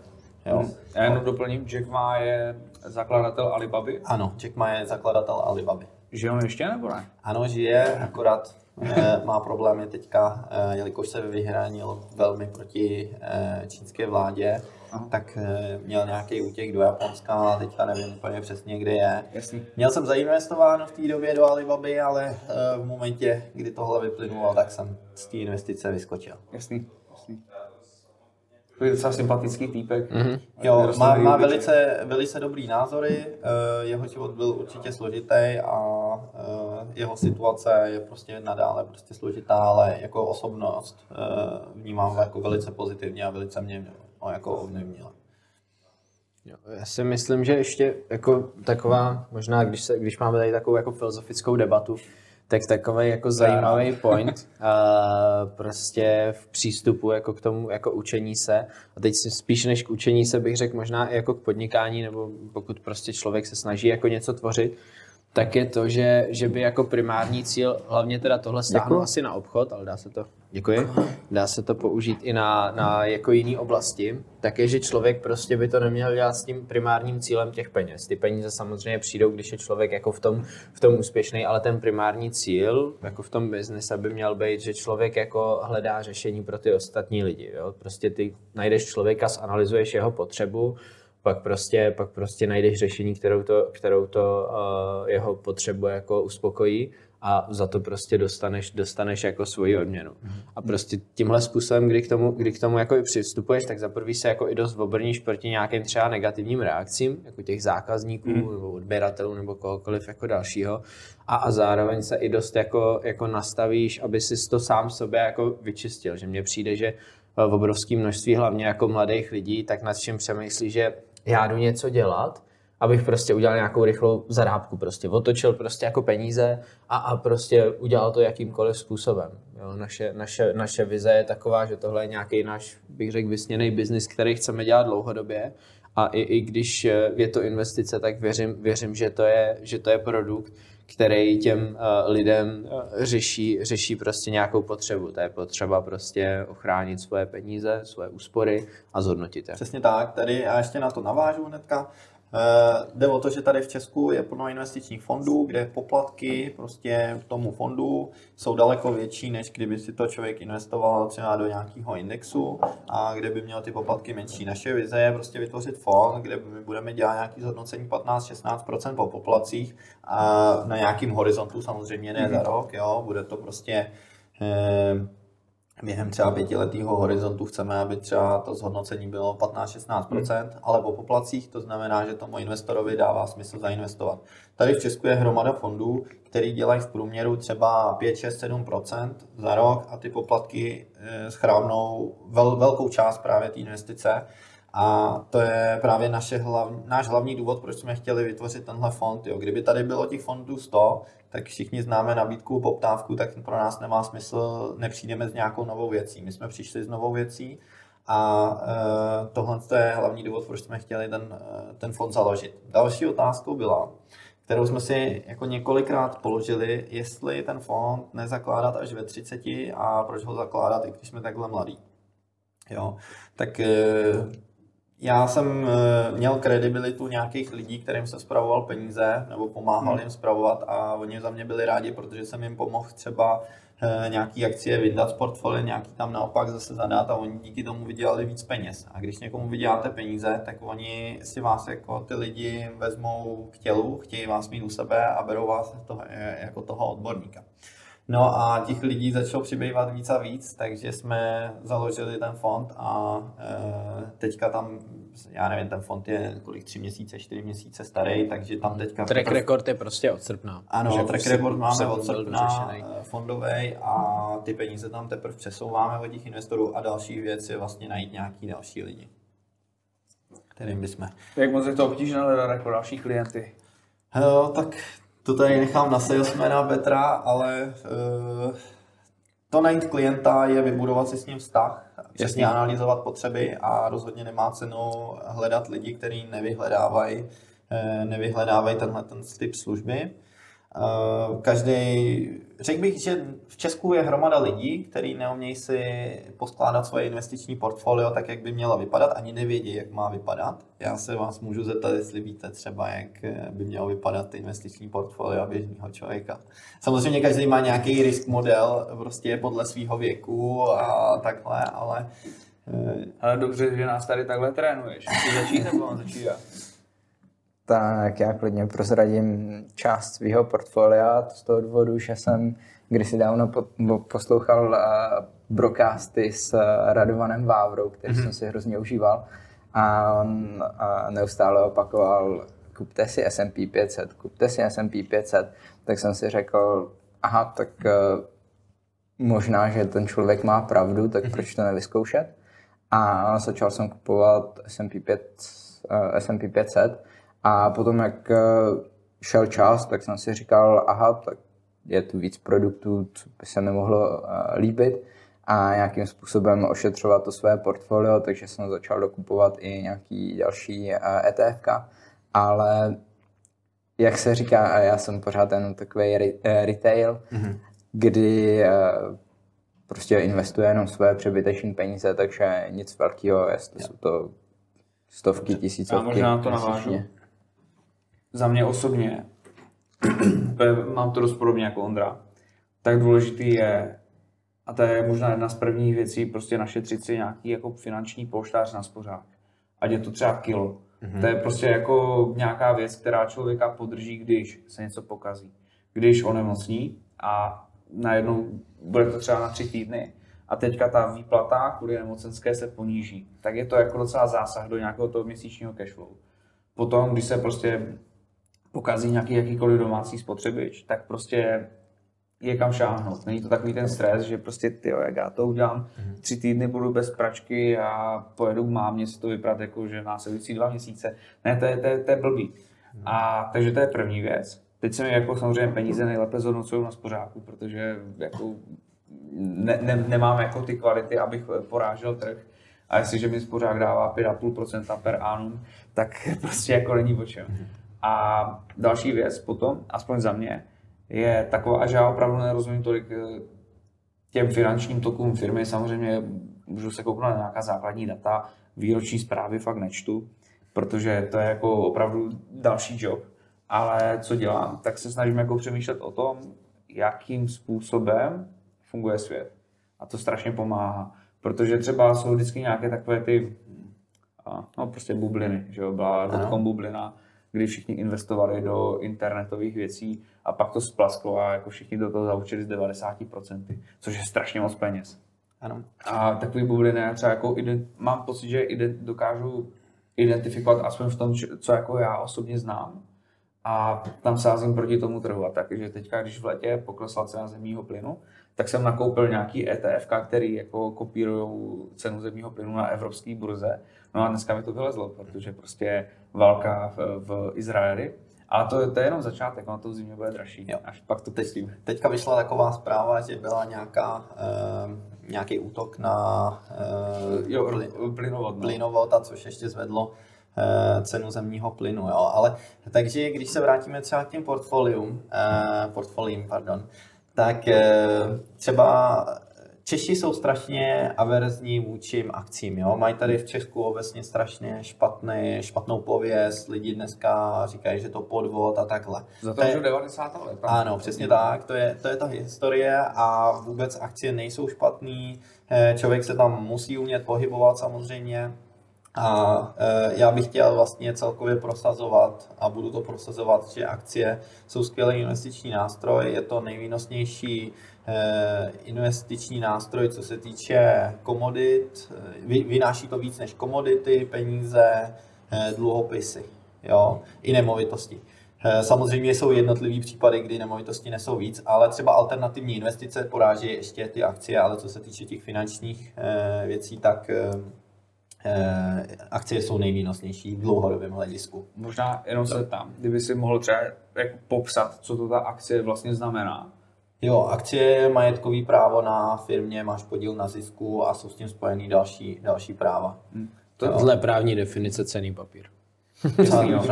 Jo. Hmm. Já jenom doplním, Jack Ma je zakladatel Alibaby. Ano, Jack Ma je zakladatel Alibaby. Žije on ještě nebo ne? Ano, žije, akorát eh, má problémy teďka, eh, jelikož se vyhranil velmi proti eh, čínské vládě, Aha. tak měl nějaký útěk do Japonska a teďka nevím úplně přesně, kde je. Jasný. Měl jsem zainvestováno v té době do Alibaby, ale v momentě, kdy tohle vyplynulo, tak jsem z té investice vyskočil. Jasný. Je docela sympatický týpek. Mhm. Jo, má, má velice, velice dobrý názory, eh, jeho život byl určitě složitý a eh, jeho situace je prostě nadále prostě složitá, ale jako osobnost eh, vnímám ho jako velice pozitivně a velice mě no, jako ovlivnila. Já si myslím, že ještě jako taková, možná když, se, když máme tady takovou jako filozofickou debatu, tak takový jako zajímavý point a prostě v přístupu jako k tomu jako učení se. A teď si spíš než k učení se bych řekl možná i jako k podnikání nebo pokud prostě člověk se snaží jako něco tvořit, tak je to, že, že by jako primární cíl, hlavně teda tohle stáhnu asi na obchod, ale dá se to, děkuji, dá se to použít i na, na jako jiné oblasti, tak je, že člověk prostě by to neměl dělat s tím primárním cílem těch peněz. Ty peníze samozřejmě přijdou, když je člověk jako v tom, v tom úspěšný, ale ten primární cíl, jako v tom biznise by měl být, že člověk jako hledá řešení pro ty ostatní lidi. Jo? Prostě ty najdeš člověka, zanalizuješ jeho potřebu, pak prostě, pak prostě najdeš řešení, kterou to, kterou to uh, jeho potřebu jako uspokojí a za to prostě dostaneš, dostaneš jako svoji odměnu. A prostě tímhle způsobem, kdy k tomu, kdy k tomu jako i přistupuješ, tak za prvý se jako i dost obrníš proti nějakým třeba negativním reakcím, jako těch zákazníků mm. nebo odběratelů nebo kohokoliv jako dalšího. A, a zároveň se i dost jako, jako nastavíš, aby si to sám sobě jako vyčistil. Že mně přijde, že v obrovském množství, hlavně jako mladých lidí, tak nad čím přemýšlí, že já jdu něco dělat, abych prostě udělal nějakou rychlou zarábku, prostě otočil prostě jako peníze a, a prostě udělal to jakýmkoliv způsobem. Jo, naše, naše, naše vize je taková, že tohle je nějaký náš, bych řekl, vysněný biznis, který chceme dělat dlouhodobě a i, i když je to investice, tak věřím, věřím že, to je, že to je produkt, který těm uh, lidem uh, řeší, řeší prostě nějakou potřebu. To je potřeba prostě ochránit svoje peníze, svoje úspory a zhodnotit je. Přesně tak, tady já ještě na to navážu hnedka. Eh, Jde o to, že tady v Česku je plno investičních fondů, kde poplatky prostě tomu fondu jsou daleko větší, než kdyby si to člověk investoval třeba do nějakého indexu a kde by měl ty poplatky menší. Naše vize je prostě vytvořit fond, kde my budeme dělat nějaký zhodnocení 15-16% po poplacích a na nějakým horizontu samozřejmě ne za rok, jo, bude to prostě eh, během třeba pětiletého horizontu chceme, aby třeba to zhodnocení bylo 15-16%, ale po poplacích to znamená, že tomu investorovi dává smysl zainvestovat. Tady v Česku je hromada fondů, který dělají v průměru třeba 5-6-7% za rok a ty poplatky eh, schrábnou vel, velkou část právě té investice. A to je právě naše hlav, náš hlavní důvod, proč jsme chtěli vytvořit tenhle fond. Jo. Kdyby tady bylo těch fondů 100, tak všichni známe nabídku, poptávku, tak pro nás nemá smysl, nepřijdeme s nějakou novou věcí. My jsme přišli s novou věcí a e, tohle je hlavní důvod, proč jsme chtěli ten, e, ten fond založit. Další otázkou byla, kterou jsme si jako několikrát položili, jestli ten fond nezakládat až ve 30 a proč ho zakládat, i když jsme takhle mladí. Jo, tak e, já jsem e, měl kredibilitu nějakých lidí, kterým jsem spravoval peníze nebo pomáhal jim spravovat a oni za mě byli rádi, protože jsem jim pomohl třeba e, nějaký akcie vydat z portfolia, nějaký tam naopak zase zadat a oni díky tomu vydělali víc peněz. A když někomu vyděláte peníze, tak oni si vás jako ty lidi vezmou k tělu, chtějí vás mít u sebe a berou vás toho, jako toho odborníka. No a těch lidí začalo přibývat víc a víc, takže jsme založili ten fond a e, teďka tam, já nevím, ten fond je kolik, tři měsíce, čtyři měsíce starý, takže tam teďka... Track record je prostě od srpna. Ano, Že track už record máme od srpna eh, fondovej a ty peníze tam teprve přesouváme od těch investorů a další věc je vlastně najít nějaký další lidi, kterým bychom Jak moc je to obtížné hledat jako další klienty? Jo, tak to tady nechám na salesmana Petra, ale uh, to najít klienta je vybudovat si s ním vztah, přesně analyzovat potřeby a rozhodně nemá cenu hledat lidi, kteří nevyhledávají eh, nevyhledávají tenhle ten typ služby. Uh, každý, řekl bych, že v Česku je hromada lidí, kteří neumějí si poskládat svoje investiční portfolio tak, jak by mělo vypadat, ani nevědí, jak má vypadat. Já se vás můžu zeptat, jestli víte třeba, jak eh, by mělo vypadat investiční portfolio běžného člověka. Samozřejmě každý má nějaký risk model, prostě podle svého věku a takhle, ale eh, Ale dobře, že nás tady takhle trénuješ. Začít nebo začít já? Tak já klidně prozradím část svého portfolia z toho důvodu, že jsem kdysi dávno po- poslouchal uh, brocasty s uh, Radovanem Vávrou, který mm-hmm. jsem si hrozně užíval a on uh, neustále opakoval kupte si S&P 500, kupte si S&P 500, tak jsem si řekl, aha, tak uh, možná, že ten člověk má pravdu, tak proč to nevyzkoušet? A začal jsem kupovat S&P 5, uh, S&P 500 a potom, jak uh, šel čas, tak jsem si říkal, aha, tak je tu víc produktů, co by se mi mohlo uh, líbit a nějakým způsobem ošetřovat to své portfolio, takže jsem začal dokupovat i nějaký další ETF, ale jak se říká, a já jsem pořád jenom takový re, retail, mm-hmm. kdy prostě investuje jenom své přebyteční peníze, takže nic velkého, jestli jsou to stovky, tisícovky. Já možná to navážu. měsíčně. Za mě osobně, mám to dost podobně jako Ondra, tak důležitý je, a to je možná jedna z prvních věcí, prostě našetřit si nějaký jako finanční polštář na spořák. Ať je to třeba kilo. Mm-hmm. To je prostě jako nějaká věc, která člověka podrží, když se něco pokazí. Když onemocní a najednou bude to třeba na tři týdny a teďka ta výplata kvůli nemocenské se poníží, tak je to jako docela zásah do nějakého toho měsíčního cashflow. Potom, když se prostě pokazí nějaký jakýkoliv domácí spotřebič, tak prostě je kam šáhnout. Není to takový ten stres, že prostě ty, jak já to udělám, tři týdny budu bez pračky a pojedu k mámě si to vyprat jako, že následující dva měsíce. Ne, to je, to je, to je blbý. A takže to je první věc. Teď se mi jako samozřejmě peníze nejlépe zhodnocují na spořáku, protože jako ne, ne, nemám jako ty kvality, abych porážel trh. A jestliže mi spořák dává 5,5% per annum, tak prostě jako není o čem. A další věc potom, aspoň za mě, je taková, že já opravdu nerozumím tolik eh, těm finančním tokům firmy. Samozřejmě můžu se kouknout na nějaká základní data, výroční zprávy fakt nečtu, protože to je jako opravdu další job. Ale co dělám, tak se snažím jako přemýšlet o tom, jakým způsobem funguje svět. A to strašně pomáhá. Protože třeba jsou vždycky nějaké takové ty, a, no prostě bubliny, že jo, byla dotcom bublina, kdy všichni investovali do internetových věcí a pak to splasklo a jako všichni do toho zaučili z 90%, což je strašně moc peněz. ano. A takový bubliny já třeba jako ident, mám pocit, že ident, dokážu identifikovat aspoň v tom, co jako já osobně znám. A tam sázím proti tomu trhu. A takže teďka, když v letě poklesla cena zemního plynu, tak jsem nakoupil nějaký ETF, který jako kopírují cenu zemního plynu na evropské burze. No a dneska mi to vylezlo, protože prostě válka v, v Izraeli. A to, to je jenom začátek, ono to v zimě bude dražší, Jo. až pak to pustím. Teďka vyšla taková zpráva, že byla nějaká, eh, nějaký útok na eh, Jo, plyn- plynovod. No. plynovod, a což ještě zvedlo eh, cenu zemního plynu. Jo. Ale takže když se vrátíme třeba k těm portfolium, eh, portfoliím, pardon, tak eh, třeba Češi jsou strašně averzní vůči akcím. Jo? Mají tady v Česku obecně strašně špatný, špatnou pověst. Lidi dneska říkají, že to podvod a takhle. Za To to je- už 90. let. ano, přesně tak, to je, to je ta historie a vůbec akcie nejsou špatný, eh, člověk se tam musí umět pohybovat samozřejmě a eh, já bych chtěl vlastně celkově prosazovat a budu to prosazovat, že akcie jsou skvělý investiční nástroj, je to nejvýnosnější investiční nástroj, co se týče komodit, Eh, vy, vynáší to víc než komodity, peníze, eh, dluhopisy, jo, i nemovitosti. Eh, Samozřejmě jsou jednotlivý případy, kdy nemovitosti nesou víc, ale třeba alternativní investice poráží ještě ty akcie, ale co se týče těch finančních eh, věcí, tak eh, eh, akcie jsou nejvýnosnější v dlouhodobém hledisku. Možná jenom se tam, kdyby si mohl třeba jako popsat, co to ta akcie vlastně znamená. Jo, akcie je majetkový právo na firmě, máš podíl na zisku a jsou s tím spojený další, další práva. To dle právní definice cený papír. Jo.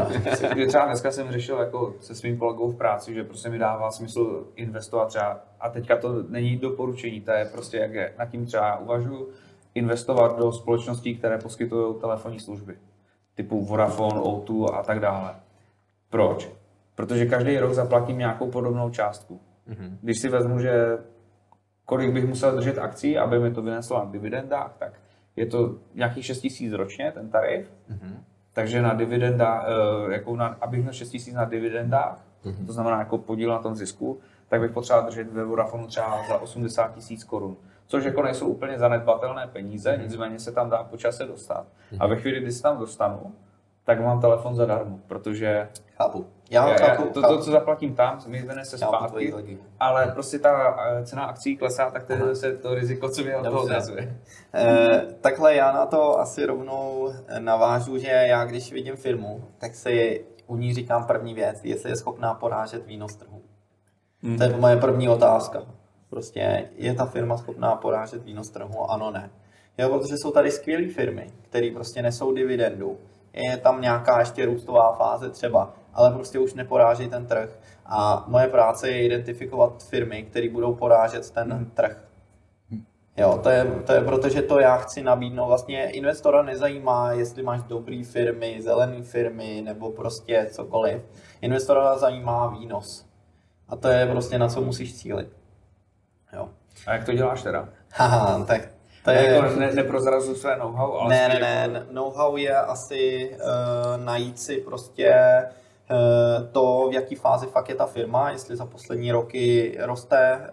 Kdy třeba dneska jsem řešil jako se svým kolegou v práci, že prostě mi dává smysl investovat třeba, a teďka to není doporučení, to je prostě jak je, nad tím třeba uvažuji, investovat do společností, které poskytují telefonní služby, typu Vodafone, O2 a tak dále. Proč? Protože každý rok zaplatím nějakou podobnou částku. Mhm. Když si vezmu, že kolik bych musel držet akcí, aby mi to vyneslo na dividendách, tak je to nějakých 6 000 ročně, ten tarif. Takže na dividenda, eh, jako na, abych měl 6 000 na dividendách, to znamená jako podíl na tom zisku, tak bych potřeboval držet ve Vodafonu třeba za 80 tisíc korun. Což jako nejsou úplně zanedbatelné peníze, nicméně se tam dá po čase dostat. A ve chvíli, kdy se tam dostanu, tak mám telefon zadarmo, protože Chápu. Já, já, já, chápu, to, chápu. to, co zaplatím tam, mi Chápu zpátky, ale prostě ta eh, cena akcí klesá, tak to je zase to riziko, co mě od toho odrazuje. Eh, takhle já na to asi rovnou navážu, že já když vidím firmu, tak si u ní říkám první věc, jestli je schopná porážet výnos trhu. Hmm. To je moje první otázka. Prostě je ta firma schopná porážet výnos trhu? Ano, ne. Jo, protože jsou tady skvělé firmy, které prostě nesou dividendu. Je tam nějaká ještě růstová fáze třeba, ale prostě už neporáží ten trh. A moje práce je identifikovat firmy, které budou porážet ten trh. Jo, to je, to je proto, že to já chci nabídnout. Vlastně investora nezajímá, jestli máš dobré firmy, zelené firmy nebo prostě cokoliv. Investora zajímá výnos. A to je prostě na co musíš cílit. Jo. A jak to děláš teda? Haha, tak to je... Jako ne, neprozrazu své know-how, ale Ne, ne, ne, jako- know-how je asi uh, najít si prostě uh, to, v jaký fázi fakt je ta firma, jestli za poslední roky roste.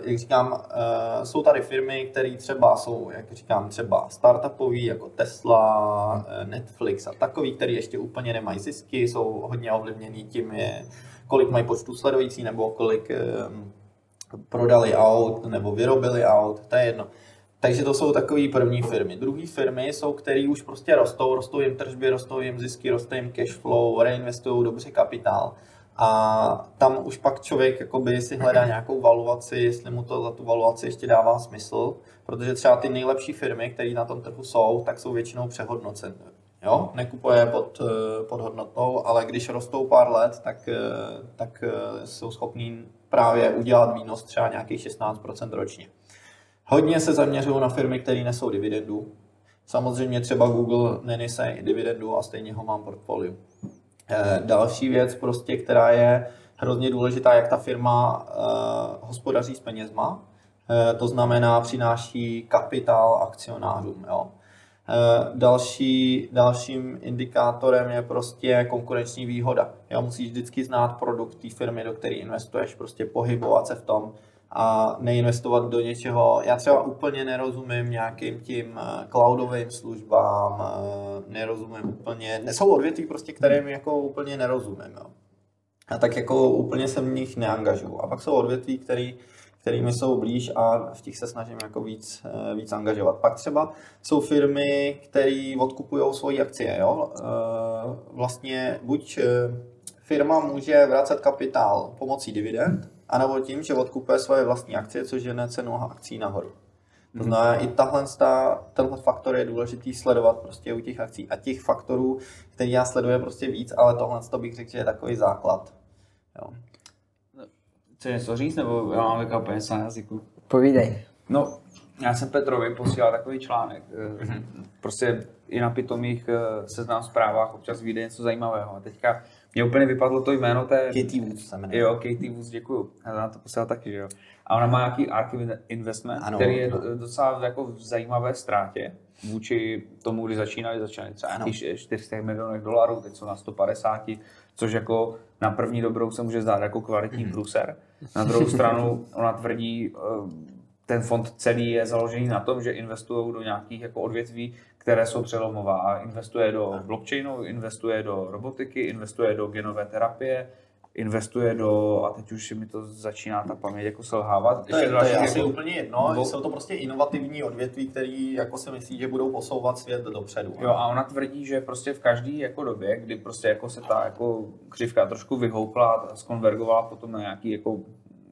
Uh, jak říkám, uh, jsou tady firmy, které třeba jsou, jak říkám, třeba startupový, jako Tesla, eh, Netflix a takový, který ještě úplně nemají zisky, jsou hodně ovlivněný tím, je, kolik mají počtu sledující nebo kolik prodali aut nebo vyrobili aut, to je jedno. Takže to jsou takové první firmy. Druhé firmy jsou, které už prostě rostou, rostou jim tržby, rostou jim zisky, roste jim cash flow, reinvestují dobře kapitál. A tam už pak člověk jakoby si hledá nějakou valuaci, jestli mu to za tu valuaci ještě dává smysl, protože třeba ty nejlepší firmy, které na tom trhu jsou, tak jsou většinou přehodnocené. Jo, nekupuje pod, eh, pod hodnotou, ale když rostou pár let, tak, eh, tak eh, jsou schopní právě udělat výnos třeba nějakých 16% ročně. Hodně se zaměřují na firmy, které nesou dividendu. Samozřejmě třeba Google nenese dividendu a stejně ho mám portfoliu. Eh, Další věc, prostě, která je hrozně důležitá, jak ta firma uh, hospodaří s penězma. Eh, to znamená, přináší kapitál akcionářům. Jo. Eh, Další, dalším indikátorem je prostě konkurenční výhoda. Jo, musíš vždycky znát produkt té firmy, do které investuješ, prostě pohybovat se v tom a neinvestovat do něčeho. Já třeba úplně nerozumím nějakým tím eh, cloudovým službám, eh, nerozumím úplně, jsou odvětví prostě, kterým jako úplně nerozumím. Jo. A tak jako úplně se v nich neangažuju. A pak jsou odvětví, který, kterými jsou blíž a v těch se snažím jako víc, eh, víc angažovat. Pak třeba jsou firmy, které odkupují svoji akcie. Jo? Vlastně buď firma může vracet kapitál pomocí dividend, anebo tím, že odkupuje svoje vlastní akcie, což žene cenu akcí nahoru. To znamená, i tahle, tenhle faktor je důležitý sledovat prostě u těch akcí. A těch faktorů, který já sleduji, je prostě víc, ale tohle to bych řekl, že je takový základ. Jo. Chce něco říct, nebo já mám taková peněz na jazyku? Povídej. No, já jsem Petrovi posílal takový článek. eh, Prostě i na pitomých eh, seznam zprávách občas vyjde něco zajímavého. A teďka mě úplně vypadlo to jméno té... Katie Woods se jmenuje. Jo, Katie Woods, děkuju. Já na to posílal taky, že jo. A ona má nějaký Archive Investment, Ano. který je eh, docela jako v zajímavé ztrátě vůči tomu, kdy začínali, začínali třeba Ano. nějakých 400 milionech dolarů, teď jsou na 150, což jako na první dobrou se může zdát jako kvalitní průser. Na druhou stranu ona tvrdí, eh, ten fond celý je založený na tom, že investují do nějakých jako odvětví, které jsou přelomová. Investuje do blockchainu, investuje do robotiky, investuje do genové terapie, investuje do, a teď už mi to začíná ta paměť jako selhávat. To je, to je asi jako- úplně jedno, dvou- jsou to prostě inovativní odvětví, které jako si myslí, že budou posouvat svět dopředu. Jo, a ona tvrdí, že prostě v každé jako době, kdy prostě jako se ta jako křivka trošku vyhoupla a skonvergovala potom na nějaký jako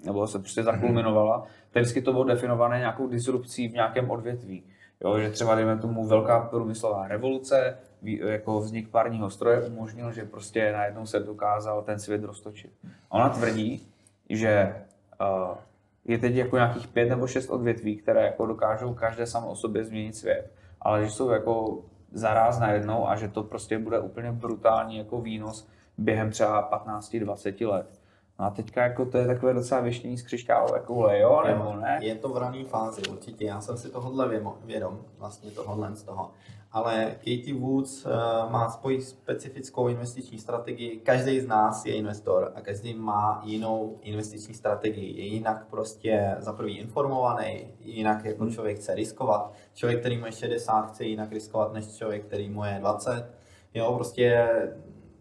nebo se prostě zakulminovala, tak vždycky to bylo definované nějakou disrupcí v nějakém odvětví. Jo, že třeba dejme tomu velká průmyslová revoluce, jako vznik parního stroje umožnil, že prostě najednou se dokázal ten svět roztočit. Ona tvrdí, že uh, je teď jako nějakých pět nebo šest odvětví, které jako dokážou každé samo o sobě změnit svět, ale že jsou jako zaráz najednou a že to prostě bude úplně brutální jako výnos během třeba 15-20 let. No a teďka jako to je takové docela věštění z křišťálové koule, jo, nebo ne? Je to v rané fázi, určitě. Já jsem si tohohle věmo- vědom, vlastně tohohle z toho. Ale Katie Woods uh, má svoji specifickou investiční strategii. Každý z nás je investor a každý má jinou investiční strategii. Je jinak prostě za prvý informovaný, jinak jako Hmm. člověk chce riskovat. Člověk, který mu je 60, chce jinak riskovat než člověk, který mu je 20. Jo, prostě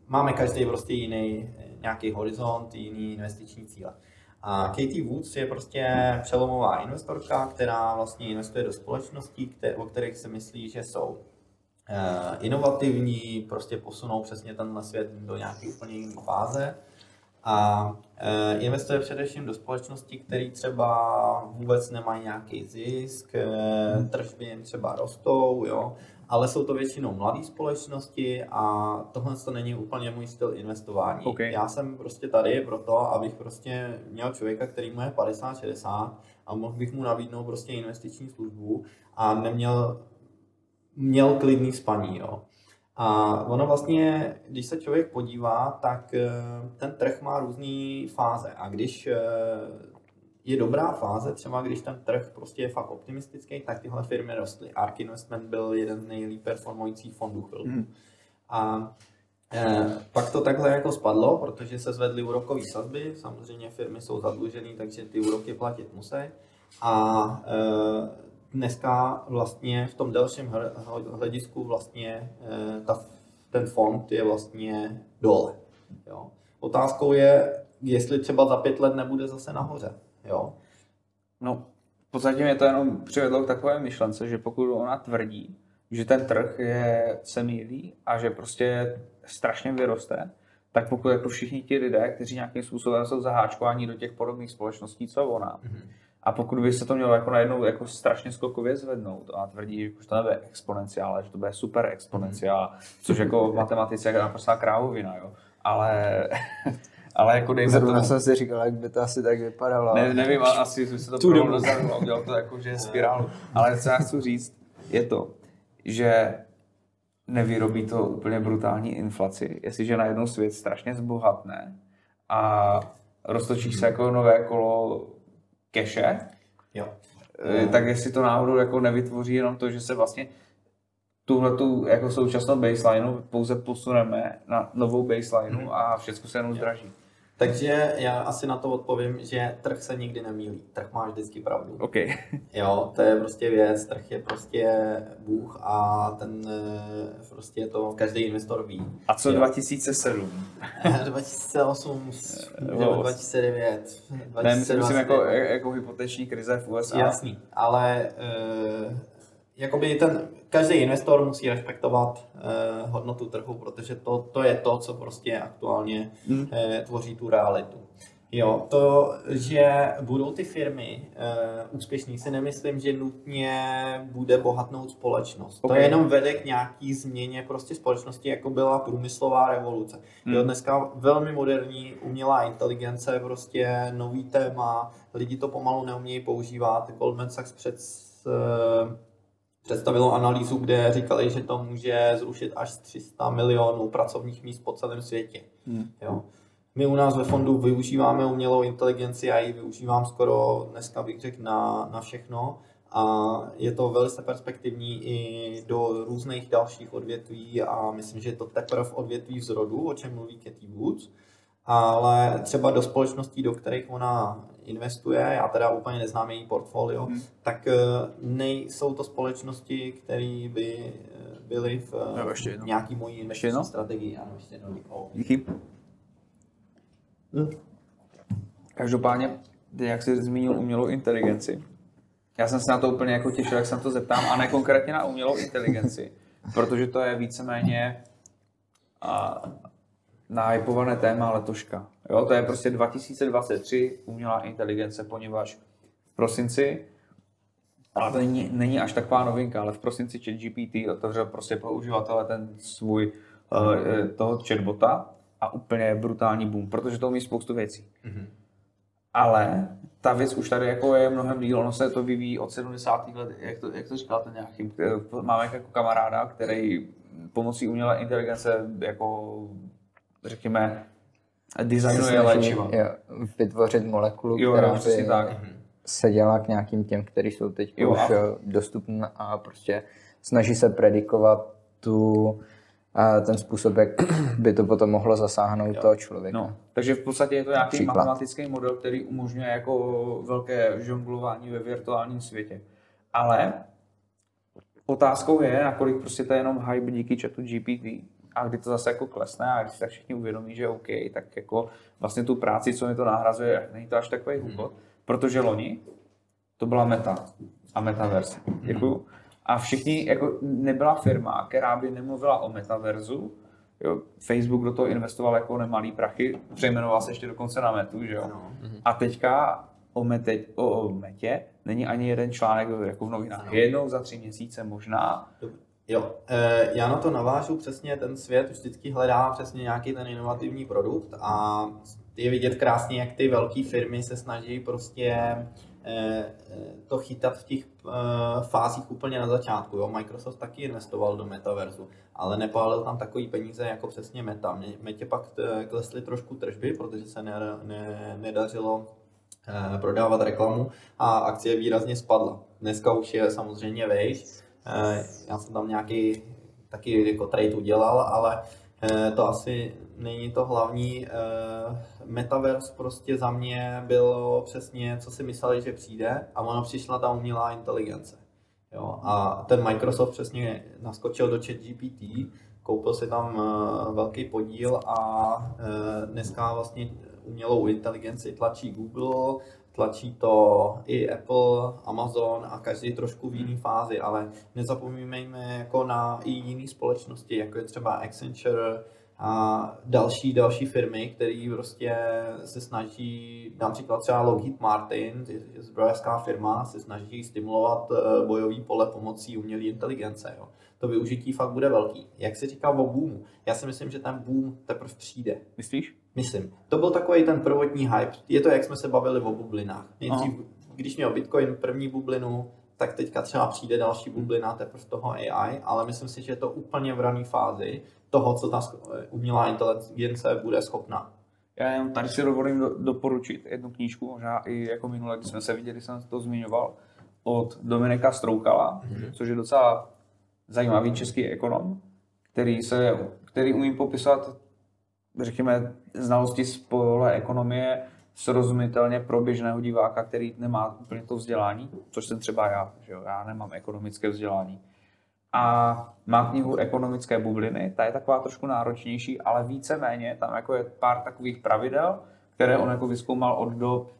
máme každý prostě jiný nějaký horizont, jiný investiční cíle. A Katie Woods je prostě přelomová investorka, která vlastně investuje do společností, o kterých si myslí, že jsou eh, inovativní, prostě posunou přesně tenhle svět do nějaké úplně jiné fáze. A eh, investuje především do společností, které třeba vůbec nemají nějaký zisk, eh, tržby jim třeba rostou, jo, ale jsou to většinou mladé společnosti a tohle to není úplně můj styl investování. OK. Já jsem prostě tady proto, abych prostě měl člověka, který mu je 50-60 a mohl bych mu nabídnout prostě investiční službu a neměl měl klidný spaní, jo. A ono vlastně, když se člověk podívá, tak eh, ten trh má různé fáze. A když eh, je dobrá fáze, třeba když ten trh prostě je fakt optimistický, tak tyhle firmy rostly. ARK Investment byl jeden z nejlíp performujících fondů chvilku. Mhm. A eh, pak to takhle jako spadlo, protože se zvedly úrokové sazby. Samozřejmě firmy jsou zadlužené, takže ty úroky platit musí. A eh, dneska vlastně v tom delším hl- hledisku vlastně eh, ta, ten fond je vlastně dole. Jo. Otázkou je, jestli třeba za pět let nebude zase nahoře. Jo. No, v podstatě mě to jenom přivedlo k takové myšlence, že pokud ona tvrdí, že ten trh je, se mýlí a že prostě strašně vyroste, tak pokud jako všichni ti lidé, kteří nějakým způsobem jsou zaháčkováni do těch podobných společností, co ona, a pokud by se to mělo jako najednou jako strašně skokově zvednout a tvrdí, že už to nebude exponenciál, ale že to bude super exponenciál, což jako v matematice je naprostá krávovina, jo. Ale, ale jako dejme Zrovna tomu, jsem si říkal, jak by to asi tak vypadalo. ne, nevím, a- asi by se to dozadu a udělal to jako, že je spirálu. Ale co já chci říct, je to, že nevyrobí to úplně brutální inflaci, jestliže najednou svět strašně zbohatne a roztočí se jako nové kolo keše, Jo. Eh, tak jestli to náhodou jako nevytvoří jenom to, že se vlastně tuhle tu jako současnou baselineu pouze posuneme na novou baselineu a všechno se jenom zdraží. Takže já asi na to odpovím, že trh se nikdy nemýlí. Trh má vždycky pravdu. OK. Jo, to je prostě věc, trh je prostě Bůh a ten eh, prostě to každý investor ví. A co Jo. 2007? 2008, Jo. 2009, Ne, myslím, jako, 2029. jako hypoteční krize v USA. Jasný, ale uh, jakoby ten, každý investor musí respektovat uh, hodnotu trhu, protože to, to je to, co prostě aktuálně Hmm. uh, tvoří tu realitu. Jo, to, že budou ty firmy uh, úspěšní, si nemyslím, že nutně bude bohatnout společnost. Ok. To jenom vede k nějaký změně prostě společnosti, jako byla průmyslová revoluce. Hmm. Jo, dneska velmi moderní umělá inteligence, prostě nový téma, lidi to pomalu neumějí používat. Goldman Sachs před, eh, představilo analýzu, kde říkali, že to může zrušit až 300 milionů pracovních míst po celém světě. Hmm. Jo. My u nás ve fondu využíváme umělou inteligenci, já ji využívám skoro dneska bych řekl na, na všechno a je to velice perspektivní i do různých dalších odvětví a myslím, že je to teprve odvětví vzrodu, o čem mluví Katie Woods, ale třeba do společností, do kterých ona investuje, já teda úplně neznám její portfolio, Hmm. tak eh, nejsou to společnosti, které by eh, byly v Jo, ještě jednou. nějaký mojí Ještě investiční strategii. Ano, ještě jednou. O. Díky. Každopádně, ty, jak jsi zmínil umělou inteligenci, já jsem se na to úplně jako těšil, jak se na to zeptám, a ne konkrétně na umělou inteligenci, protože to je víceméně a, nahypované téma letoška. Jo, to je prostě 2023 umělá inteligence, poněvadž v prosinci ale to není, není až taková novinka, ale v prosinci ChatGPT otevřel prostě pro uživatele ten svůj uh, toho chatbota a úplně brutální boom, protože to umí spoustu věcí. Mm-hmm. Ale ta věc už tady jako je mnohem díl, ono se to vyvíjí od 70. let, jak to, jak to říkal ten nějaký, máme jako kamaráda, který pomocí umělé inteligence jako řekněme designuje léčiva. Jo, vytvořit molekulu, Jo, která jo, by tak. se dělá k nějakým těm, který jsou teď Jo, už a- jo, dostupné a prostě snaží se predikovat tu, a ten způsob, jak by to potom mohlo zasáhnout toho člověka. No, takže v podstatě je to nějaký Příklad. matematický model, který umožňuje jako velké žonglování ve virtuálním světě. Ale otázkou je, nakolik prostě to je jenom hype díky chatu GPT a kdy to zase jako klesne a když tak všichni uvědomí, že OK, tak jako vlastně tu práci, co mi to nahrazuje, není to až takový hubot, protože loni to byla meta a metaverse. Děkuju. A všichni, jako nebyla firma, která by nemluvila o metaverzu, jo, Facebook do toho investoval jako nemalý prachy, přejmenoval se ještě dokonce na metu, že jo. Ano. A teďka o, mete, o, o metě není ani jeden článek jako v novinách. Jednou za tři měsíce možná. Jo, eh, já na to navážu přesně, ten svět vždycky hledá přesně nějaký ten inovativní produkt a je vidět krásně, jak ty velké firmy se snaží prostě eh, eh, to chytat v těch fázích úplně na začátku. Jo. Microsoft taky investoval do metaverzu, ale nepálil tam takový peníze jako přesně Meta. Metě pak klesly trošku tržby, protože se ne, ne, nedařilo prodávat reklamu a akcie výrazně spadla. Dneska už je samozřejmě vejš, já jsem tam nějaký taky jako trade udělal, ale eh, to asi není to hlavní. Eh, Metaverse prostě za mě bylo přesně, co si mysleli, že přijde a ono přišla ta umělá inteligence. Jo, a ten Microsoft přesně naskočil do ChatGPT, koupil si tam eh, velký podíl a eh, dneska vlastně umělou inteligenci tlačí Google, tlačí to i Apple, Amazon a každý trošku v jiné fázi, ale nezapomínejme jako na i jiné společnosti, jako je třeba Accenture a další, další firmy, které prostě se snaží, například třeba Lockheed Martin, je zbrojovská firma, se snaží stimulovat eh, bojový pole pomocí umělé inteligence. Jo. To využití fakt bude velký. Jak se říká o boomu? Já si myslím, že ten boom teprve přijde. Myslíš? Myslím. To byl takový ten prvotní hype. Je to, jak jsme se bavili o bublinách. Nejdřív, když měl Bitcoin první bublinu, tak teďka třeba přijde další bublina teprve toho AI, ale myslím si, že je to úplně v rané fázi toho, co ta umělá inteligence bude schopná. Já jenom tady si dovolím do, doporučit jednu knížku, možná i jako minule, když jsme se viděli, jsem to zmiňoval, od Dominika Stroukala, mm-hmm. což je docela zajímavý český ekonom, který, se, který umí popisovat, řekněme, znalosti z pole ekonomie srozumitelně pro běžného diváka, který nemá úplně to vzdělání, což jsem třeba já, že jo, já nemám ekonomické vzdělání. A má knihu Ekonomické bubliny, ta je taková trošku náročnější, ale víceméně tam jako je pár takových pravidel, které on jako vyzkoumal od dob,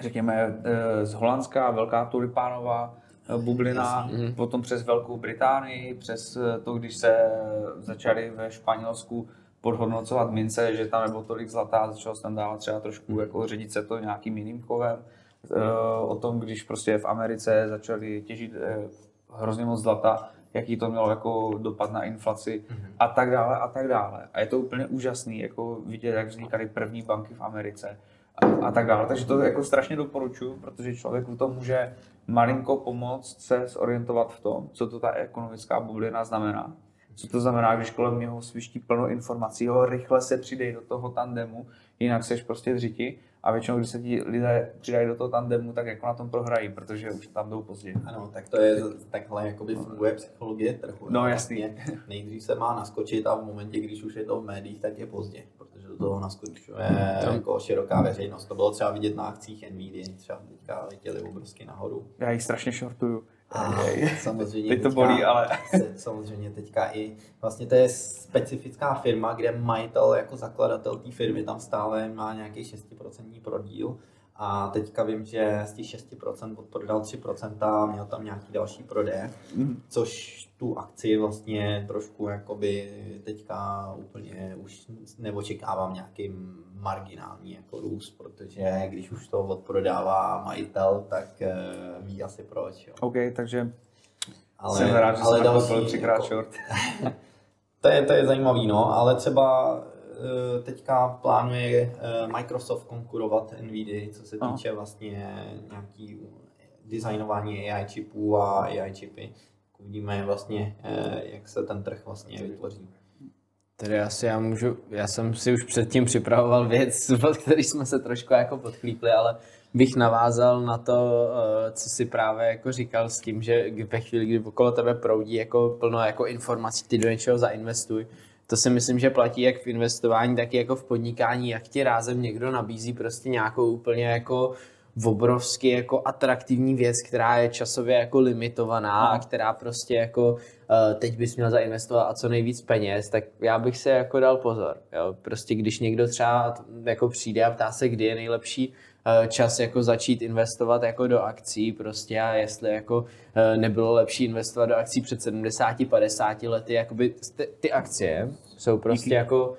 řekněme, eh, z Holandska, velká tulipánová eh, bublina, potom přes Velkou Británii, přes eh, to, když se začaly ve Španělsku podhodnocovat mince, že tam nebylo tolik zlata, začalo se tam dávat třeba trošku jako řídit se to nějakým jiným kovem. Eh, O tom, když prostě v Americe začali těžit eh, hrozně moc zlata, jaký to mělo jako dopad na inflaci a tak dále a tak dále. A je to úplně úžasný, jako vidět, jak vznikaly první banky v Americe a, a tak dále. Takže to jako strašně doporučuji, protože člověk v tom může malinko pomoct se zorientovat v tom, co to ta ekonomická bublina znamená. Co to znamená, když kolem něho sviští plno informací, ho rychle se přidej do toho tandemu, jinak seš prostě v řiti a většinou, když se ti lidé přidají do toho tandemu, tak jako na tom prohrají, protože už tam jdou později. Ano, tak to je takhle jakoby funguje psychologie trhu. No, jasný. Nejdřív se má naskočit a v momentě, když už je to v médiích, tak je pozdě, protože do toho naskočuje jako široká veřejnost. To bylo třeba vidět na akcích Nvidia, třeba teďka letěli obrovsky nahoru. Já jich strašně shortuju. A samozřejmě Teď to teďka- bolí, ale- samozřejmě teďka i, vlastně to je specifická firma, kde majitel jako zakladatel té firmy tam stále má nějaký 6% prodíl A teďka vím, že z těch 6% odprodal 3%, měl tam nějaký další prodej, což tu akci vlastně trošku jakoby teďka úplně už neočekávám nějaký marginální jako růst, protože když už to odprodává majitel, tak eh, ví asi proč. Jo. OK, takže Ale, jsem rád, že ale jsem další, třikrát jako- short. To je, to je zajímavý, no, ale třeba teďka plánuje eh, Microsoft konkurovat NVIDIA, co se Aha. týče vlastně nějaký designování AI čipů a AI čipy. Uvidíme vlastně, eh, jak se ten trh vlastně vytvoří. Tedy asi já můžu, já jsem si už předtím připravoval věc, od který jsme se trošku jako podchlípli, ale bych navázal na to, eh, co si právě jako říkal s tím, že ve chvíli, kdy okolo tebe proudí jako plno jako informací, ty do něčeho zainvestuj, to si myslím, že platí jak v investování, tak i jako v podnikání, jak ti rázem někdo nabízí prostě nějakou úplně jako obrovsky jako atraktivní věc, která je časově jako limitovaná a která prostě jako uh, teď bys měl zainvestovat a co nejvíc peněz, tak já bych se jako dal pozor. Jo? Prostě když někdo třeba jako přijde a ptá se, kdy je nejlepší čas jako začít investovat jako do akcí prostě a jestli jako uh, nebylo lepší investovat do akcí před 70-50 lety, jakoby ty, ty akcie jsou prostě jako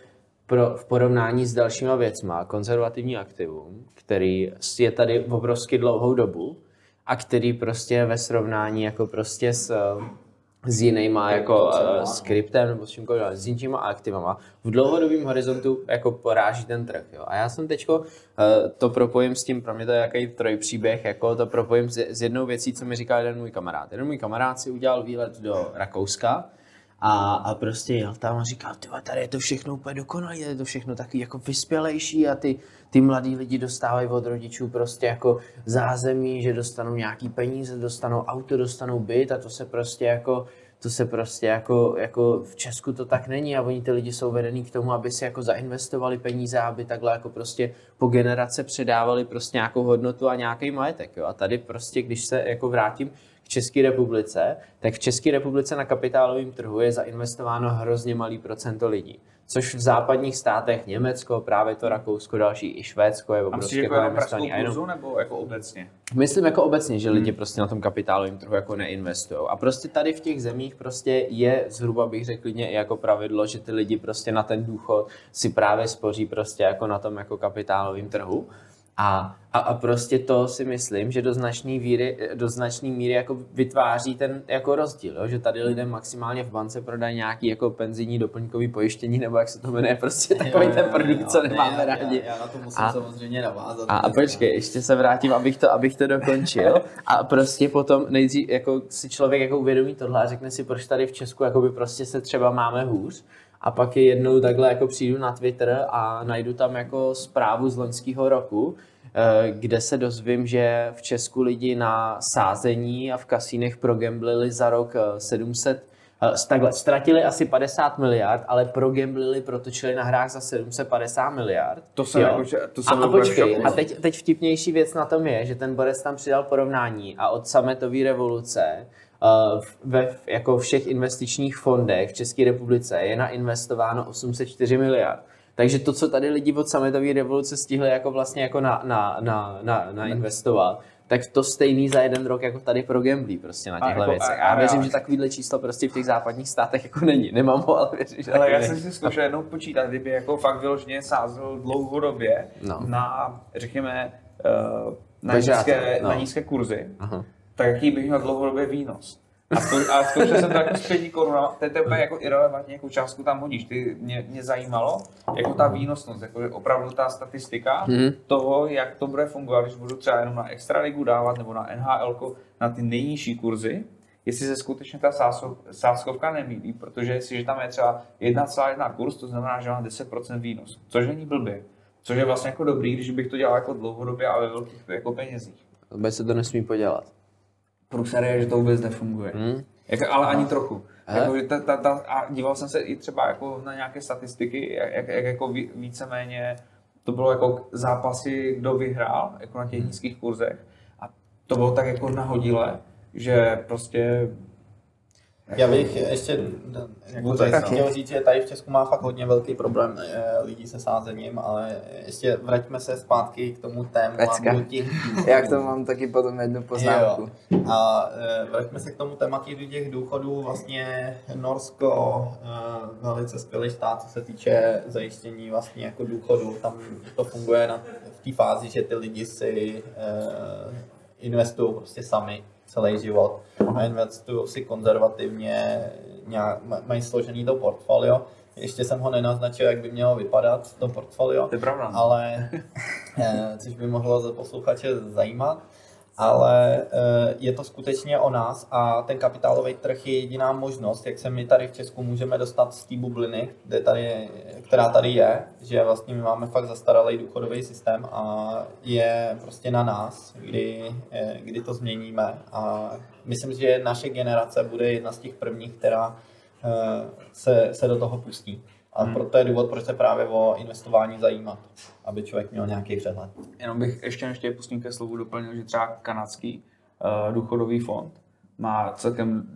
pro, v porovnání s dalšíma věcma konzervativní aktivum, který je tady obrovsky dlouhou dobu a který prostě ve srovnání jako prostě s, s jinýma jako uh, skriptem nebo s čímkoliv, s jinýma aktivama v dlouhodobém horizontu jako poráží ten trh. Jo. A já jsem teďko uh, to propojím s tím, pro mě to je jaký trojpříběh, jako to propojím s, s jednou věcí, co mi říkal jeden můj kamarád. Jeden můj kamarád si udělal výlet do Rakouska, a, a prostě jel tam a říkal, ty tady je to všechno úplně dokonalé, je to všechno taky jako vyspělejší a ty, ty mladí lidi dostávají od rodičů prostě jako zázemí, že dostanou nějaký peníze, dostanou auto, dostanou byt a to se prostě jako to se prostě jako, jako v Česku to tak není a oni ty lidi jsou vedený k tomu, aby si jako zainvestovali peníze, aby takhle jako prostě po generace předávali prostě nějakou hodnotu a nějaký majetek. Jo. A tady prostě, když se jako vrátím k České republice, tak v České republice na kapitálovém trhu je zainvestováno hrozně malý procento lidí. Což v západních státech, Německo, právě to Rakousko, další i Švédsko je obrovské jako jako jenom nebo jako obecně? Myslím jako obecně, že Hmm. lidi prostě na tom kapitálovém trhu jako neinvestují. A prostě tady v těch zemích prostě je zhruba bych řekl klidně i jako pravidlo, že ty lidi prostě na ten důchod si právě spoří prostě jako na tom jako kapitálovém trhu. A, a, a prostě to si myslím, že do značné míry, do značné míry jako vytváří ten jako rozdíl, jo? že tady lidem maximálně v bance prodají nějaký jako penzijní doplňkový pojištění, nebo jak se to jmenuje, prostě takový ten produkt, co nemáme rádi. Já, já na to musím A- samozřejmě navázat. A, a počkej, ještě se vrátím, abych to, abych to dokončil. A prostě potom nejdřív jako si člověk jako uvědomí tohle a řekne si, proč tady v Česku jakoby prostě se třeba máme hůř. A pak je jednou takhle jako přijdu na Twitter a najdu tam jako zprávu z loňského roku, eh, kde se dozvím, že v Česku lidi na sázení a v kasínech progamblili za rok eh, 700 eh, Takhle, ztratili asi 50 miliard, ale progamblili, protočili na hrách za 750 miliard. To jsem Jo. jako, to a, jsem a v počkej, a teď, teď vtipnější věc na tom je, že ten Borec tam přidal porovnání a od sametové revoluce ve v- jako všech investičních fondech v České republice je nainvestováno 804 miliard. Takže to, co tady lidi od sametové revoluce stihli jako vlastně jako na, na, na, na, na investovat, tak to stejný za jeden rok jako tady pro gamblí prostě na těchto jako- věcech. a- A já věřím, reálně. že takovýhle číslo prostě v těch západních státech jako není. Nemám ho, ale věřím, že Ale já jsem si zkoušel jednou počítat, kdyby jako fakt vyloženě sázel dlouhodobě No. na, řekněme, eh, na, nízké, no. na nízké kurzy, Aha. Tak jaký bych měl dlouhodobě výnos. A, zkou, a zkoušel jsem to jako s pěti korunama, to je to úplně jako irrelevantní, jakou částku tam hodíš. Ty, mě, mě zajímalo, jako ta výnosnost, jako opravdu ta statistika Mhm. toho, jak to bude fungovat, když budu třeba jenom na extraligu dávat nebo na NHL, na ty nejnižší kurzy, jestli se skutečně ta sázkov- sázkovka nemýlí, protože jestliže tam je třeba 1,1 kurz, to znamená, že mám 10% výnos, což není blbě. Což je vlastně jako dobrý, když bych to dělal jako dlouhodobě a ve velkých jako penězích. Vůbec se to nesmí podělat. Průser je, že to vůbec nefunguje. Hmm? Jako, ale ani trochu. Jako, ta, ta, ta, a díval jsem se i třeba jako na nějaké statistiky, jak, jak, jak jako ví, víceméně to bylo jako zápasy, kdo vyhrál, jako na těch Hmm. nízkých kurzech. A to bylo tak jako nahodile, že prostě Já bych ještě jako chtěl říct, že tady v Česku má fakt hodně velký problém eh, lidí se sázením, ale ještě vraťme se zpátky k tomu Pecka. tématu těch Já k tomu mám taky potom jednu poznámku. Jo. A e, vraťme se k tomu tématu těch důchodů. Vlastně Norsko e, velice skvělý stát, co se týče zajištění vlastně jako důchodů. Tam to funguje na, v té fázi, že ty lidi si investují prostě sami celý život a investují si konzervativně, nějak, ma- mají složený to portfolio. Ještě jsem ho nenaznačil, jak by mělo vypadat to portfolio To je pravda. no. ale eh, což by mohlo za posluchače zajímat. Ale eh, je to skutečně o nás a ten kapitálový trh je jediná možnost, jak se my tady v Česku můžeme dostat z té bubliny, kde tady, která tady je, že vlastně my máme fakt zastaralý důchodový systém a je prostě na nás, kdy, eh, kdy to změníme. A myslím, že naše generace bude jedna z těch prvních, která eh, se, se do toho pustí. A proto je důvod, proč se právě o investování zajímat, aby člověk měl nějaký přehled. Jenom bych ještě než tě pustím ke slovu doplnil, že třeba kanadský uh, důchodový fond má celkem,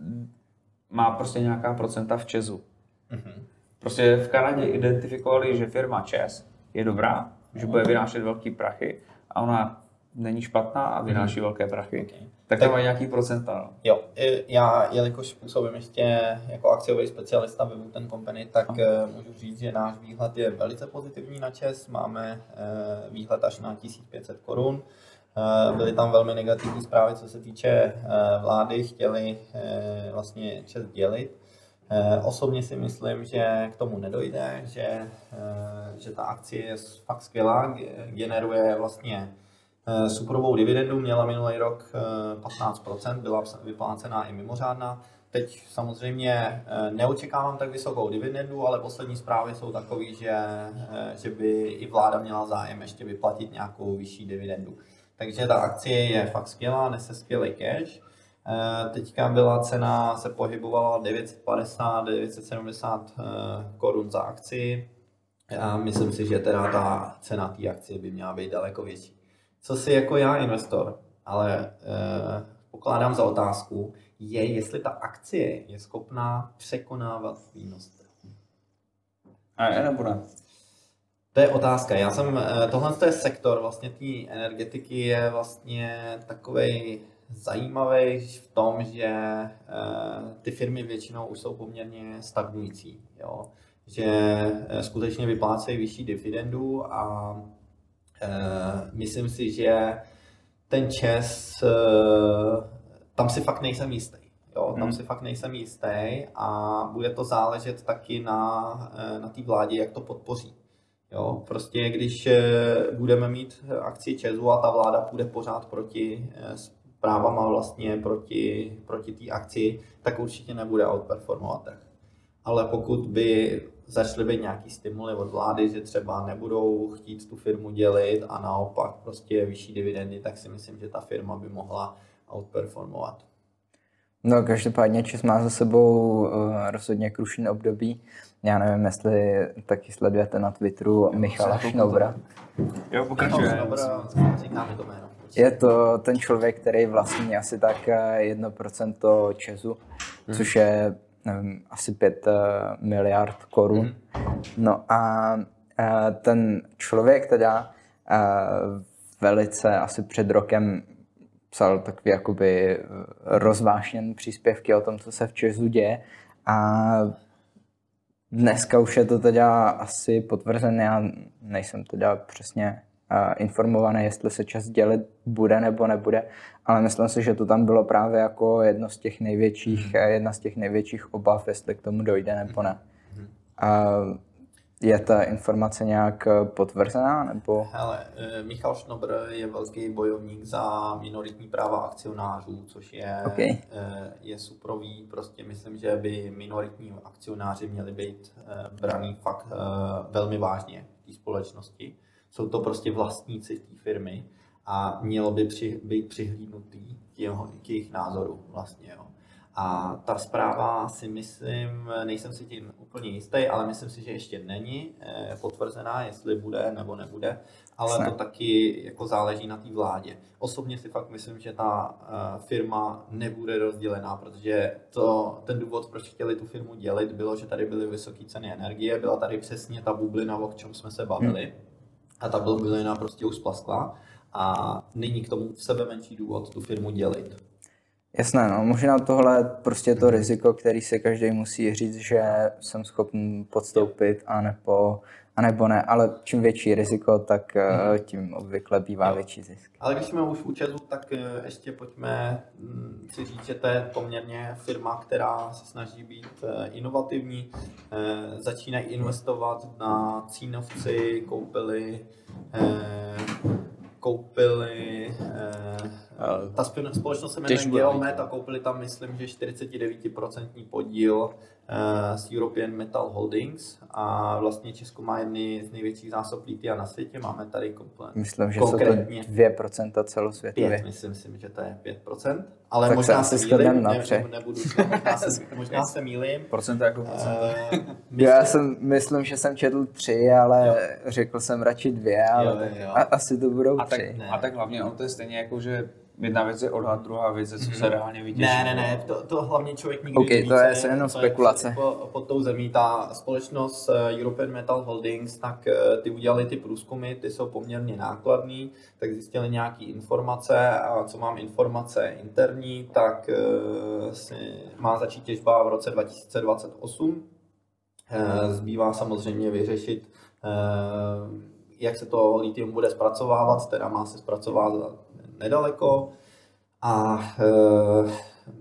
má prostě nějaká procenta v Česu. Mhm. Prostě v Kanadě identifikovali, že firma Čes je dobrá, že bude vynášet velký prachy a ona není špatná a vynáší velké prachy. Okay. Tak tam mají nějaký procenta. No. Jo, já, jelikož působím ještě jako akciový specialista ve Wooten Company, tak eh, můžu říct, že náš výhled je velice pozitivní na ČES. Máme eh, výhled až na 1500 korun. Eh, Byly tam velmi negativní zprávy, co se týče vlády, chtěli vlastně ČES dělit. Osobně si myslím, že k tomu nedojde, že, že ta akcie je fakt skvělá, ge- generuje vlastně Superovou dividendu měla minulý rok eh, 15%, byla vyplácená i mimořádná. Teď samozřejmě eh, neočekávám tak vysokou dividendu, ale poslední zprávy jsou takové, že, eh, že by i vláda měla zájem ještě vyplatit nějakou vyšší dividendu. Takže ta akcie je fakt skvělá, nese skvělý cash. Eh, Teďka byla cena, se pohybovala 950, 970 eh, korun za akci. Já myslím si, že teda ta cena té akcie by měla být daleko větší. Co si jako já investor, ale eh, pokládám za otázku, je, jestli ta akcie je schopná překonávat výnos. A je nebo ne? To je otázka. Já jsem, eh, tohle je sektor vlastně té energetiky je vlastně takový zajímavý v tom, že eh, ty firmy většinou už jsou poměrně stagnující. Jo? Že eh, skutečně vyplácejí vyšší dividendu a myslím si, že ten čes, eh, tam si fakt nejsem jistý. Jo, tam Hmm. si fakt nejsem jistý a bude to záležet taky na, eh, na té vládě, jak to podpoří. Jo, prostě když eh, budeme mít akci Česu a ta vláda půjde pořád proti eh, s právama vlastně proti, proti té akci, tak určitě nebude outperformovat trh. Ale pokud by začaly být nějaký stimuly od vlády, že třeba nebudou chtít tu firmu dělit a naopak prostě vyšší dividendy, tak si myslím, že ta firma by mohla outperformovat. No, každopádně Čes má za sebou uh, rozhodně krušný období. Já nevím, jestli taky sledujete na Twitteru Michala Šnoubra. Jo, pokračuje. Říkáme to jméno. Je to ten člověk, který vlastní asi tak eh, 1% Česu, což je nevím, asi 5 eh, miliard korun. No a eh, ten člověk teda eh, velice asi před rokem psal takový jakoby rozvášněn příspěvky o tom, co se v Česu děje. A Dneska už je to teda asi potvrzené, já nejsem teda přesně informovaný, jestli se čas dělit bude nebo nebude, ale myslím si, že to tam bylo právě jako jedno z těch největších, eh, jedna z těch největších obav, jestli k tomu dojde nebo ne. Uh, je ta informace nějak eh, potvrzená nebo? Hele, eh, Michal Šnobr je velký bojovník za minoritní práva akcionářů, což je, Ok. eh, je suprový. Prostě myslím, že by minoritní akcionáři měli být braný fakt velmi vážně v té společnosti. Jsou to prostě vlastníci té firmy a mělo by při, být přihlídnutý k, jeho, k jejich názoru vlastně. Jo. A ta zpráva si myslím, nejsem si tím úplně jistý, ale myslím si, že ještě není eh, potvrzená, jestli bude nebo nebude, ale to taky jako záleží na té vládě. Osobně si fakt myslím, že ta eh, firma nebude rozdělená, protože to, ten důvod, proč chtěli tu firmu dělit, bylo, že tady byly vysoké ceny energie, byla tady přesně ta bublina, o čem jsme se bavili. A ta bublina prostě už splaskla a není k tomu v sebe menší důvod tu firmu dělit. Jasné, no, možná tohle prostě je to riziko, který si každý musí říct, že jsem schopen podstoupit, anebo, anebo ne, ale čím větší riziko, tak eh, tím obvykle bývá Jo. větší zisk. Ale když jsme už u Česu, tak eh, ještě pojďme mm, si říct, že to je poměrně firma, která se snaží být eh, inovativní. Začínají investovat na Cínovci, koupili koupili ta spin- společnost se jmenuje Geomet a koupili tam, myslím, že 49% podíl eh, z European Metal Holdings a vlastně Česko má jedny z největších zásob litia na světě. Máme tady komplet, Myslím, že jsou to konkrétně 2% Pět, celosvětově. myslím si, že to je 5%. Ale Tak možná se se, na ne, ne, nebudu, možná se, možná se mýlím. Procento jako procento. Eh, Jo, myslím- já jsem, myslím, že jsem četl tři, ale řekl jsem radši dvě, ale Jo, tak jo. A, asi to budou A tak, tři. Ne. a tak hlavně on to je stejně jako, že jedna věc je odhad, druhá věc je, co se reálně vytěží. Ne, ne, ne, to, to hlavně člověk nikdy OK, neví, to je jenom co spekulace. pod, pod tou zemí. Ta společnost eh, European Metal Holdings, tak eh, ty udělali ty průzkumy, ty jsou poměrně nákladný, tak zjistili nějaké informace a co mám informace interní, tak eh, si má začít těžba v roce 2028. Eh, Zbývá samozřejmě vyřešit, eh, jak se to litium bude zpracovávat, teda má se zpracovávat nedaleko. A e,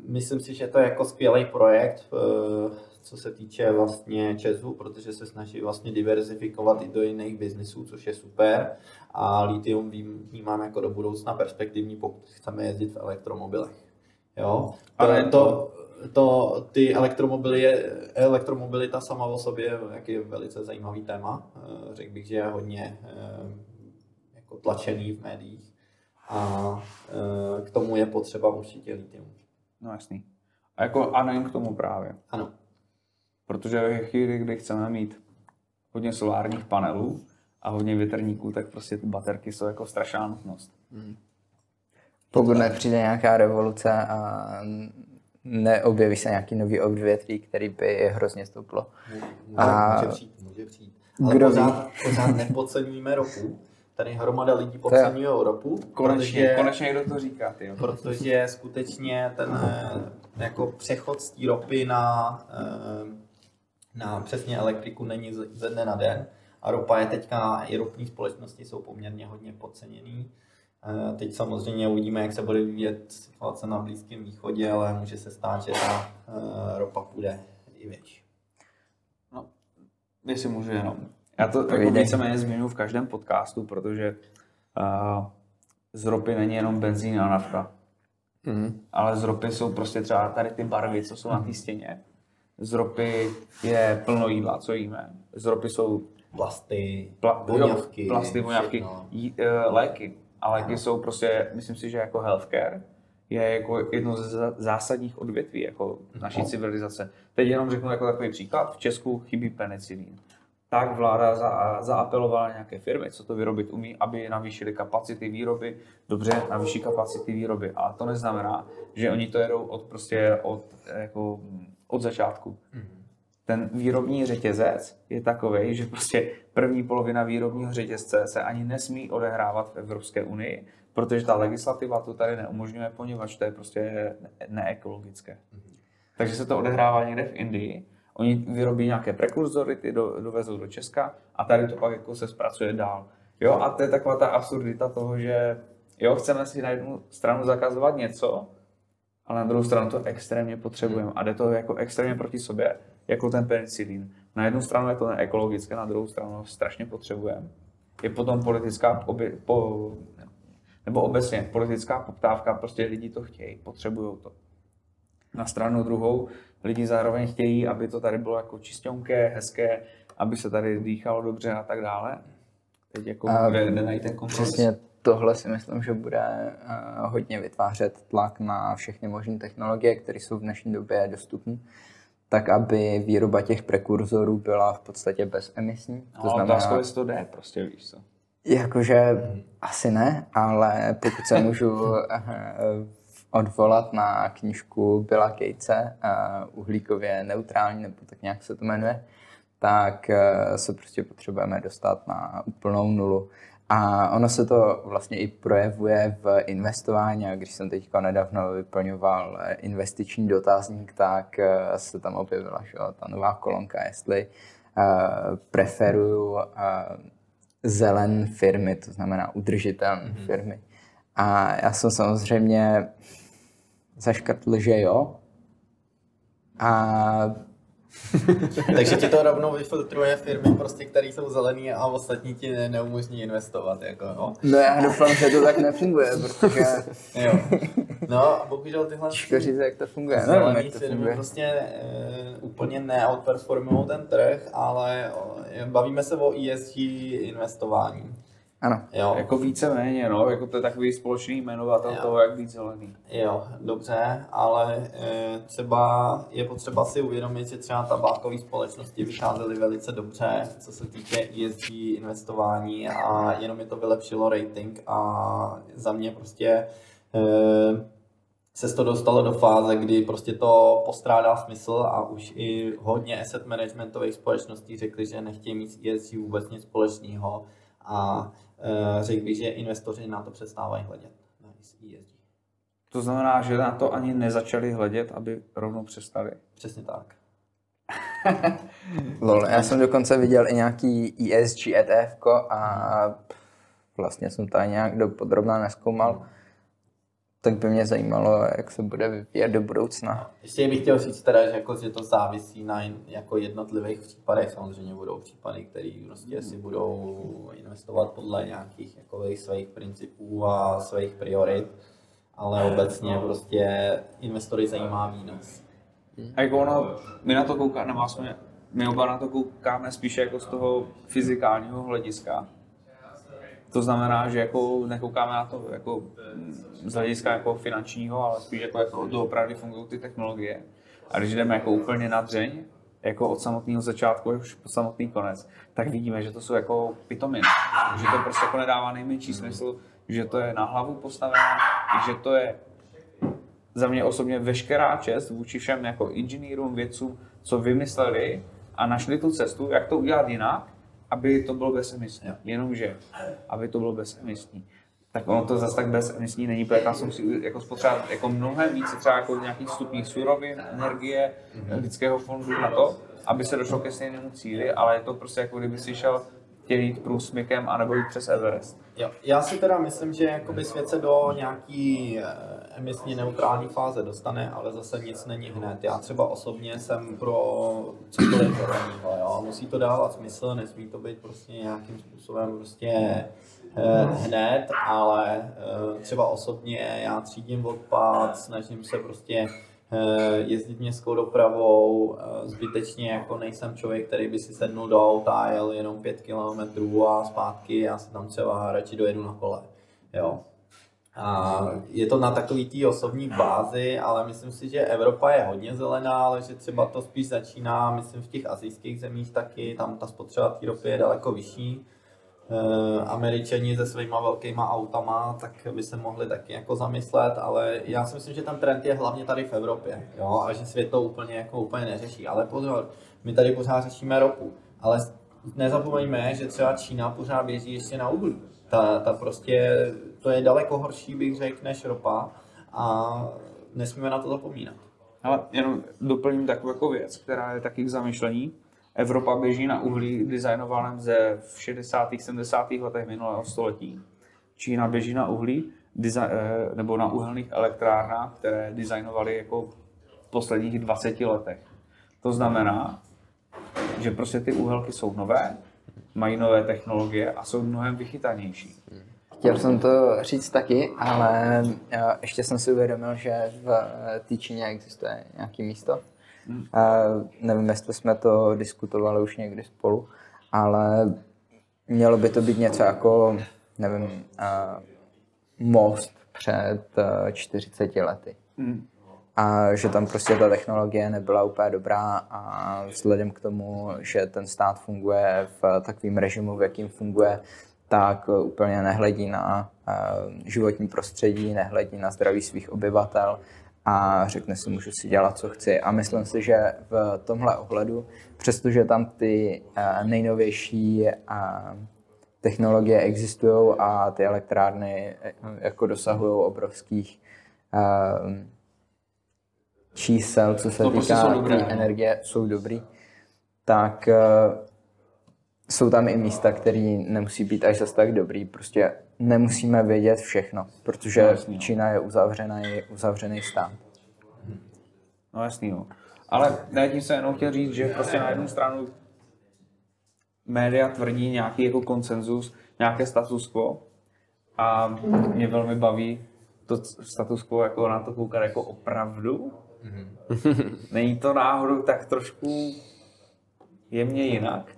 myslím si, že to je jako skvělý projekt, e, co se týče vlastně Česu, protože se snaží vlastně diverzifikovat i do jiných biznisů, což je super. A litium vnímám jako do budoucna perspektivní, pokud chceme jezdit v elektromobilech. Jo? To, Ale to, to, ty elektromobily elektromobilita sama o sobě jak je velice zajímavý téma. E, Řekl bych, že je hodně e, jako tlačený v médiích a e, k tomu je potřeba určitě litium. No jasný. A, jako, a nejen k tomu právě. Ano. Protože ve chvíli, kdy chceme mít hodně solárních panelů a hodně větrníků, tak prostě ty baterky jsou jako strašná nutnost. Pokud nepřijde nějaká revoluce a neobjeví se nějaký nový odvětví, který by hrozně stouplo. Může, A- může přijít, může přijít. Ale Kdo pořád, pořád nepodceňujeme ropu. Tady hromada lidí podceňuje ropu, Konečně, protože, konečně někdo to říká, ty. protože skutečně ten eh, jako přechod z té ropy na, eh, na přesně elektriku není ze dne na den. A ropa je teďka, i ropní společnosti jsou poměrně hodně podceněný. Eh, Teď samozřejmě uvidíme, jak se bude vyvíjet situace na Blízkém východě, ale může se stát, že ta eh, ropa půjde i větší. Jestli můžu jenom. Já to jako víceméně zmiňuji v každém podcastu, protože uh, z ropy není jenom benzín a nafta. Mhm. Ale z ropy jsou prostě třeba tady ty barvy, co jsou na té stěně. Z ropy je plno jídla, co jíme. Z ropy jsou Plasty, pla- voňavky, jo, plasty, voňavky, jí, uh, léky. A léky jsou prostě, myslím si, že jako healthcare je jako jedno z zá- zásadních odvětví jako naší civilizace. Teď jenom řeknu jako takový příklad. V Česku chybí penicilín. Tak vláda za, zaapelovala na nějaké firmy, co to vyrobit umí, aby navýšili kapacity výroby. Dobře, navýší kapacity výroby, ale to neznamená, že oni to jedou od, prostě od, jako, od začátku ten výrobní řetězec je takový, že prostě první polovina výrobního řetězce se ani nesmí odehrávat v Evropské unii, protože ta legislativa to tady neumožňuje, poněvadž to je prostě ne- neekologické. Takže se to odehrává někde v Indii, oni vyrobí nějaké prekurzory, ty do, dovezou do Česka a tady to pak jako se zpracuje dál. Jo, a to je taková ta absurdita toho, že jo, chceme si na jednu stranu zakazovat něco, ale na druhou stranu to extrémně potřebujeme a jde to jako extrémně proti sobě, jako ten penicilín. Na jednu stranu je to neekologické, na druhou stranu strašně potřebujeme. Je potom politická, obě, po, nebo obecně politická poptávka, prostě lidi to chtějí, potřebují to. Na stranu druhou lidi zároveň chtějí, aby to tady bylo jako čistěnké, hezké, aby se tady dýchalo dobře a tak dále. Teď jako A kde, kde najít ten kompromis? Přesně tohle si myslím, že bude uh, hodně vytvářet tlak na všechny možné technologie, které jsou v dnešní době dostupné. tak aby výroba těch prekurzorů byla v podstatě bezemisní. To no, znamená, otázka, jestli to jde, prostě víš co. Jakože asi ne, ale pokud se můžu eh, odvolat na knižku Billa Gatese, uh, uhlíkově neutrální, nebo tak nějak se to jmenuje, tak uh, se prostě potřebujeme dostat na úplnou nulu. A ono se to vlastně i projevuje v investování. A když jsem teďka nedávno vyplňoval investiční dotazník, tak se tam objevila že, ta nová kolonka, jestli uh, preferuju uh, zelen firmy, to znamená udržitelné mm-hmm. firmy. A já jsem samozřejmě zaškrtl, že jo. A Takže ti to rovnou vyfiltruje firmy, prostě, které jsou zelený a ostatní ti ne, neumožní investovat. Jako, no. no já doufám, že to tak nefunguje, protože... jo. No a bohužel tyhle říct, jak to funguje. Zelený no, jak to firmy funguje. prostě e, úplně neoutperformují ten trh, ale o, bavíme se o ESG investování. Ano. Jo. Jako víceméně, no, jako to je takový společný jmenovatel jo. toho, jak být zelený. Jo, dobře, ale e, třeba je potřeba si uvědomit, že třeba tabákové společnosti vycházely velice dobře, co se týče ESG investování a jenom je to vylepšilo rating a za mě prostě e, se to dostalo do fáze, kdy prostě to postrádá smysl a už i hodně asset managementových společností řekli, že nechtějí mít ESG vůbec nic společného a řekl bych, že investoři na to přestávají hledět, na ESG. To znamená, že na to ani nezačali hledět, aby rovnou přestali? Přesně tak. Lol, já jsem dokonce viděl i nějaký ESG ETF a vlastně jsem to nějak do podrobná neskoumal tak by mě zajímalo, jak se bude vyvíjet do budoucna. Ještě bych chtěl říct teda, že, jako, že to závisí na jako jednotlivých případech. Samozřejmě budou případy, které prostě si budou investovat podle nějakých jako, svých principů a svých priorit, ale obecně prostě investory zajímá výnos. A jako ono, my na to koukáme, my, my oba na to koukáme spíše jako z toho fyzikálního hlediska to znamená, že jako nekoukáme na to jako z hlediska jako finančního, ale spíš jako, jako doopravdy fungují ty technologie. A když jdeme jako úplně na dřeň, jako od samotného začátku už po samotný konec, tak vidíme, že to jsou jako pitominy. Že to prostě jako nedává nejmenší smysl, že to je na hlavu postavené, že to je za mě osobně veškerá čest vůči všem jako inženýrům, vědcům, co vymysleli a našli tu cestu, jak to udělat jinak, aby to bylo bezemisní. Jenomže, aby to bylo bezemisní. Tak ono to zase tak bezemisní není, protože jsem si jako spotřeboval jako mnohem více třeba jako nějakých vstupních surovin, energie, mm-hmm. lidského fondu na to, aby se došlo ke stejnému cíli, ale je to prostě jako kdyby si šel chtěl jít průsmykem anebo jít přes Everest. Jo. Já si teda myslím, že jakoby svět se do nějaký eh, emisně neutrální fáze dostane, ale zase nic není hned. Já třeba osobně jsem pro cokoliv zeleného, jo. Musí to dávat smysl, nesmí to být prostě nějakým způsobem prostě eh, hned, ale eh, třeba osobně já třídím odpad, snažím se prostě jezdit městskou dopravou, eh, zbytečně jako nejsem člověk, který by si sednul do auta a jel jenom pět kilometrů a zpátky, já se tam třeba radši dojedu na kole. Jo. A je to na takový té osobní bázi, ale myslím si, že Evropa je hodně zelená, ale že třeba to spíš začíná, myslím, v těch azijských zemích taky, tam ta spotřeba té ropy je daleko vyšší Eh, Američani se svýma velkýma autama, tak by se mohli taky jako zamyslet, ale já si myslím, že ten trend je hlavně tady v Evropě, jo, a že svět to úplně jako úplně neřeší, ale pozor, my tady pořád řešíme ropu, ale nezapomeňme, že třeba Čína pořád běží ještě na uhlí. Ta, ta prostě, to je daleko horší, bych řekl, než ropa a nesmíme na to zapomínat. Ale jenom doplním takovou jako věc, která je taky k zamyšlení Evropa běží na uhlí designovaném ze v 60. 70. letech minulého století. Čína běží na uhlí eh, nebo na uhelných elektrárnách, které designovaly jako v posledních 20 letech. To znamená, že prostě ty uhelky jsou nové, mají nové technologie a jsou mnohem vychytanější. Chtěl jsem to říct taky, ale eh, ještě jsem si uvědomil, že v eh, té Číně existuje nějaké místo, Uh, nevím, jestli jsme to diskutovali už někdy spolu, ale mělo by to být něco jako, nevím, uh, most před uh, 40 lety. Mm. a že tam prostě ta technologie nebyla úplně dobrá a vzhledem k tomu, že ten stát funguje v takovém režimu, v jakým funguje, tak úplně nehledí na životní prostředí, nehledí na zdraví svých obyvatel a řekne si, můžu si dělat, co chci. A myslím si, že v tomhle ohledu, přestože tam ty eh, nejnovější eh, technologie existují a ty elektrárny jako dosahují obrovských čísel, co se No, prostě týká jsou té no. energie, jsou dobrý, tak jsou tam i místa, které nemusí být až zase tak dobrý. Prostě nemusíme vědět všechno, protože No, jasný, no. Čína je uzavřený, uzavřený stát. No jasný, no. Ale ne, tím jsem jenom chtěl říct, že prostě na jednu stranu média tvrdí nějaký jako konsenzus, nějaké status quo a mě velmi baví to status quo jako na to koukat jako opravdu. Není to náhodou tak trošku jemně jinak.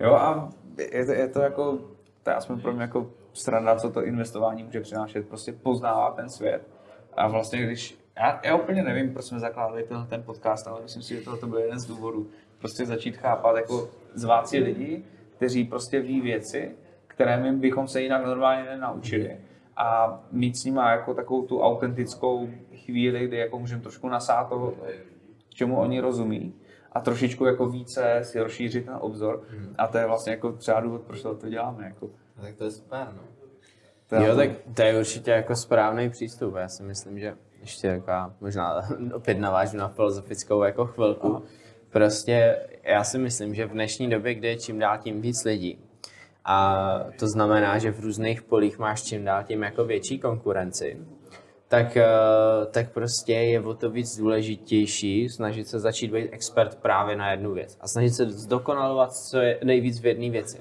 Jo a je to, je to jako, to je aspoň pro mě jako strana, co to investování může přinášet, prostě poznává ten svět. A vlastně když, já, já úplně nevím, proč jsme zakládali ten, ten podcast, ale myslím si, že tohle to byl jeden z důvodů. Prostě začít chápat, jako zvát si lidi, kteří prostě ví věci, které my bychom se jinak normálně nenaučili. A mít s nimi jako takovou tu autentickou chvíli, kdy jako můžeme trošku nasát toho, čemu oni rozumí a trošičku jako více si rozšířit ten obzor. A to je vlastně jako třeba důvod, proč to děláme. Jako. Tak to je super, no. To je Jo, tak to je určitě jako správný přístup. Já si myslím, že ještě taková, možná opět navážu na filozofickou jako chvilku. Prostě já si myslím, že v dnešní době, kde je čím dál tím víc lidí, a to znamená, že v různých polích máš čím dál tím jako větší konkurenci, tak, eh, tak prostě je o to víc důležitější snažit se začít být expert právě na jednu věc a snažit se zdokonalovat, co je nejvíc v jedné věci.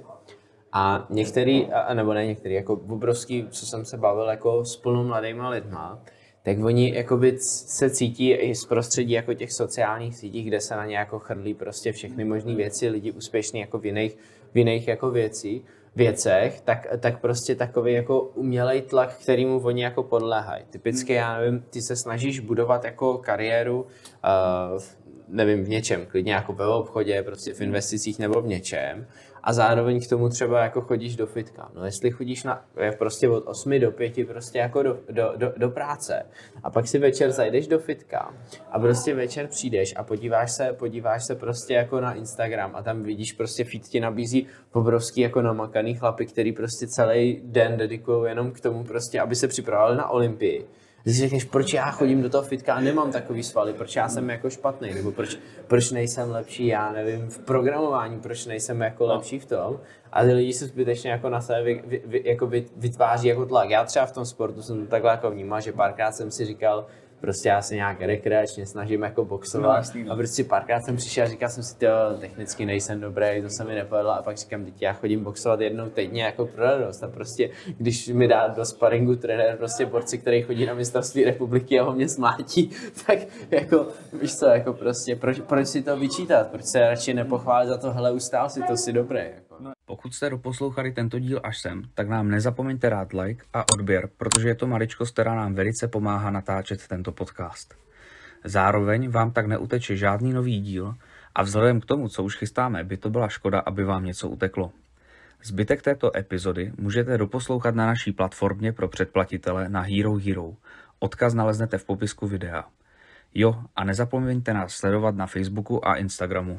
A některý, a- nebo ne některý, jako obrovský, co jsem se bavil jako s plnou mladýma lidma, tak oni jakoby se cítí i z prostředí jako těch sociálních sítí, kde se na ně jako chrlí prostě všechny možné věci, lidi úspěšní jako v jiných, v jiných jako věcí, věcech, tak, tak prostě takový jako umělej tlak, kterýmu oni jako podléhají. Typicky, já nevím, ty se snažíš budovat jako kariéru, uh, nevím, v něčem, klidně jako ve obchodě, prostě v investicích nebo v něčem a zároveň k tomu třeba jako chodíš do fitka. No jestli chodíš na, je prostě od 8 do 5 prostě jako do, do, do, do práce a pak si večer zajdeš do fitka a prostě večer přijdeš a podíváš se, podíváš se prostě jako na Instagram a tam vidíš prostě feed ti nabízí obrovský jako namakaný chlapy, který prostě celý den dedikují jenom k tomu prostě, aby se připravovali na Olympii. Ty si řekneš, proč já chodím do toho fitka a nemám takový svaly, proč já jsem jako špatný, nebo proč, proč nejsem lepší, já nevím, v programování, proč nejsem jako lepší v tom. A ty lidi se zbytečně jako na sebe vy, vy, vy, jako vy, vytváří jako tlak. Já třeba v tom sportu jsem to takhle jako vnímal, že párkrát jsem si říkal, prostě já se nějak rekreačně snažím jako No, boxovat jasný, no. a prostě párkrát jsem přišel a říkal jsem si, to technicky nejsem dobrý, to se mi nepovedlo a pak říkám, teď já chodím boxovat jednou týdně jako pro radost a prostě, když mi dá do sparingu trenér prostě borci, který chodí na mistrovství republiky a ho mě smátí, tak jako, víš co, jako prostě, proč, proč si to vyčítat, proč se radši nepochválit za to, hele, ustál si to, si dobrý, jako. Pokud jste doposlouchali tento díl až sem, tak nám nezapomeňte dát like a odběr, protože je to maličkost, která nám velice pomáhá natáčet tento podcast. Zároveň vám tak neuteče žádný nový díl a vzhledem k tomu, co už chystáme, by to byla škoda, aby vám něco uteklo. Zbytek této epizody můžete doposlouchat na naší platformě pro předplatitele na Hero Hero. Odkaz naleznete v popisku videa. Jo, a nezapomeňte nás sledovat na Facebooku a Instagramu.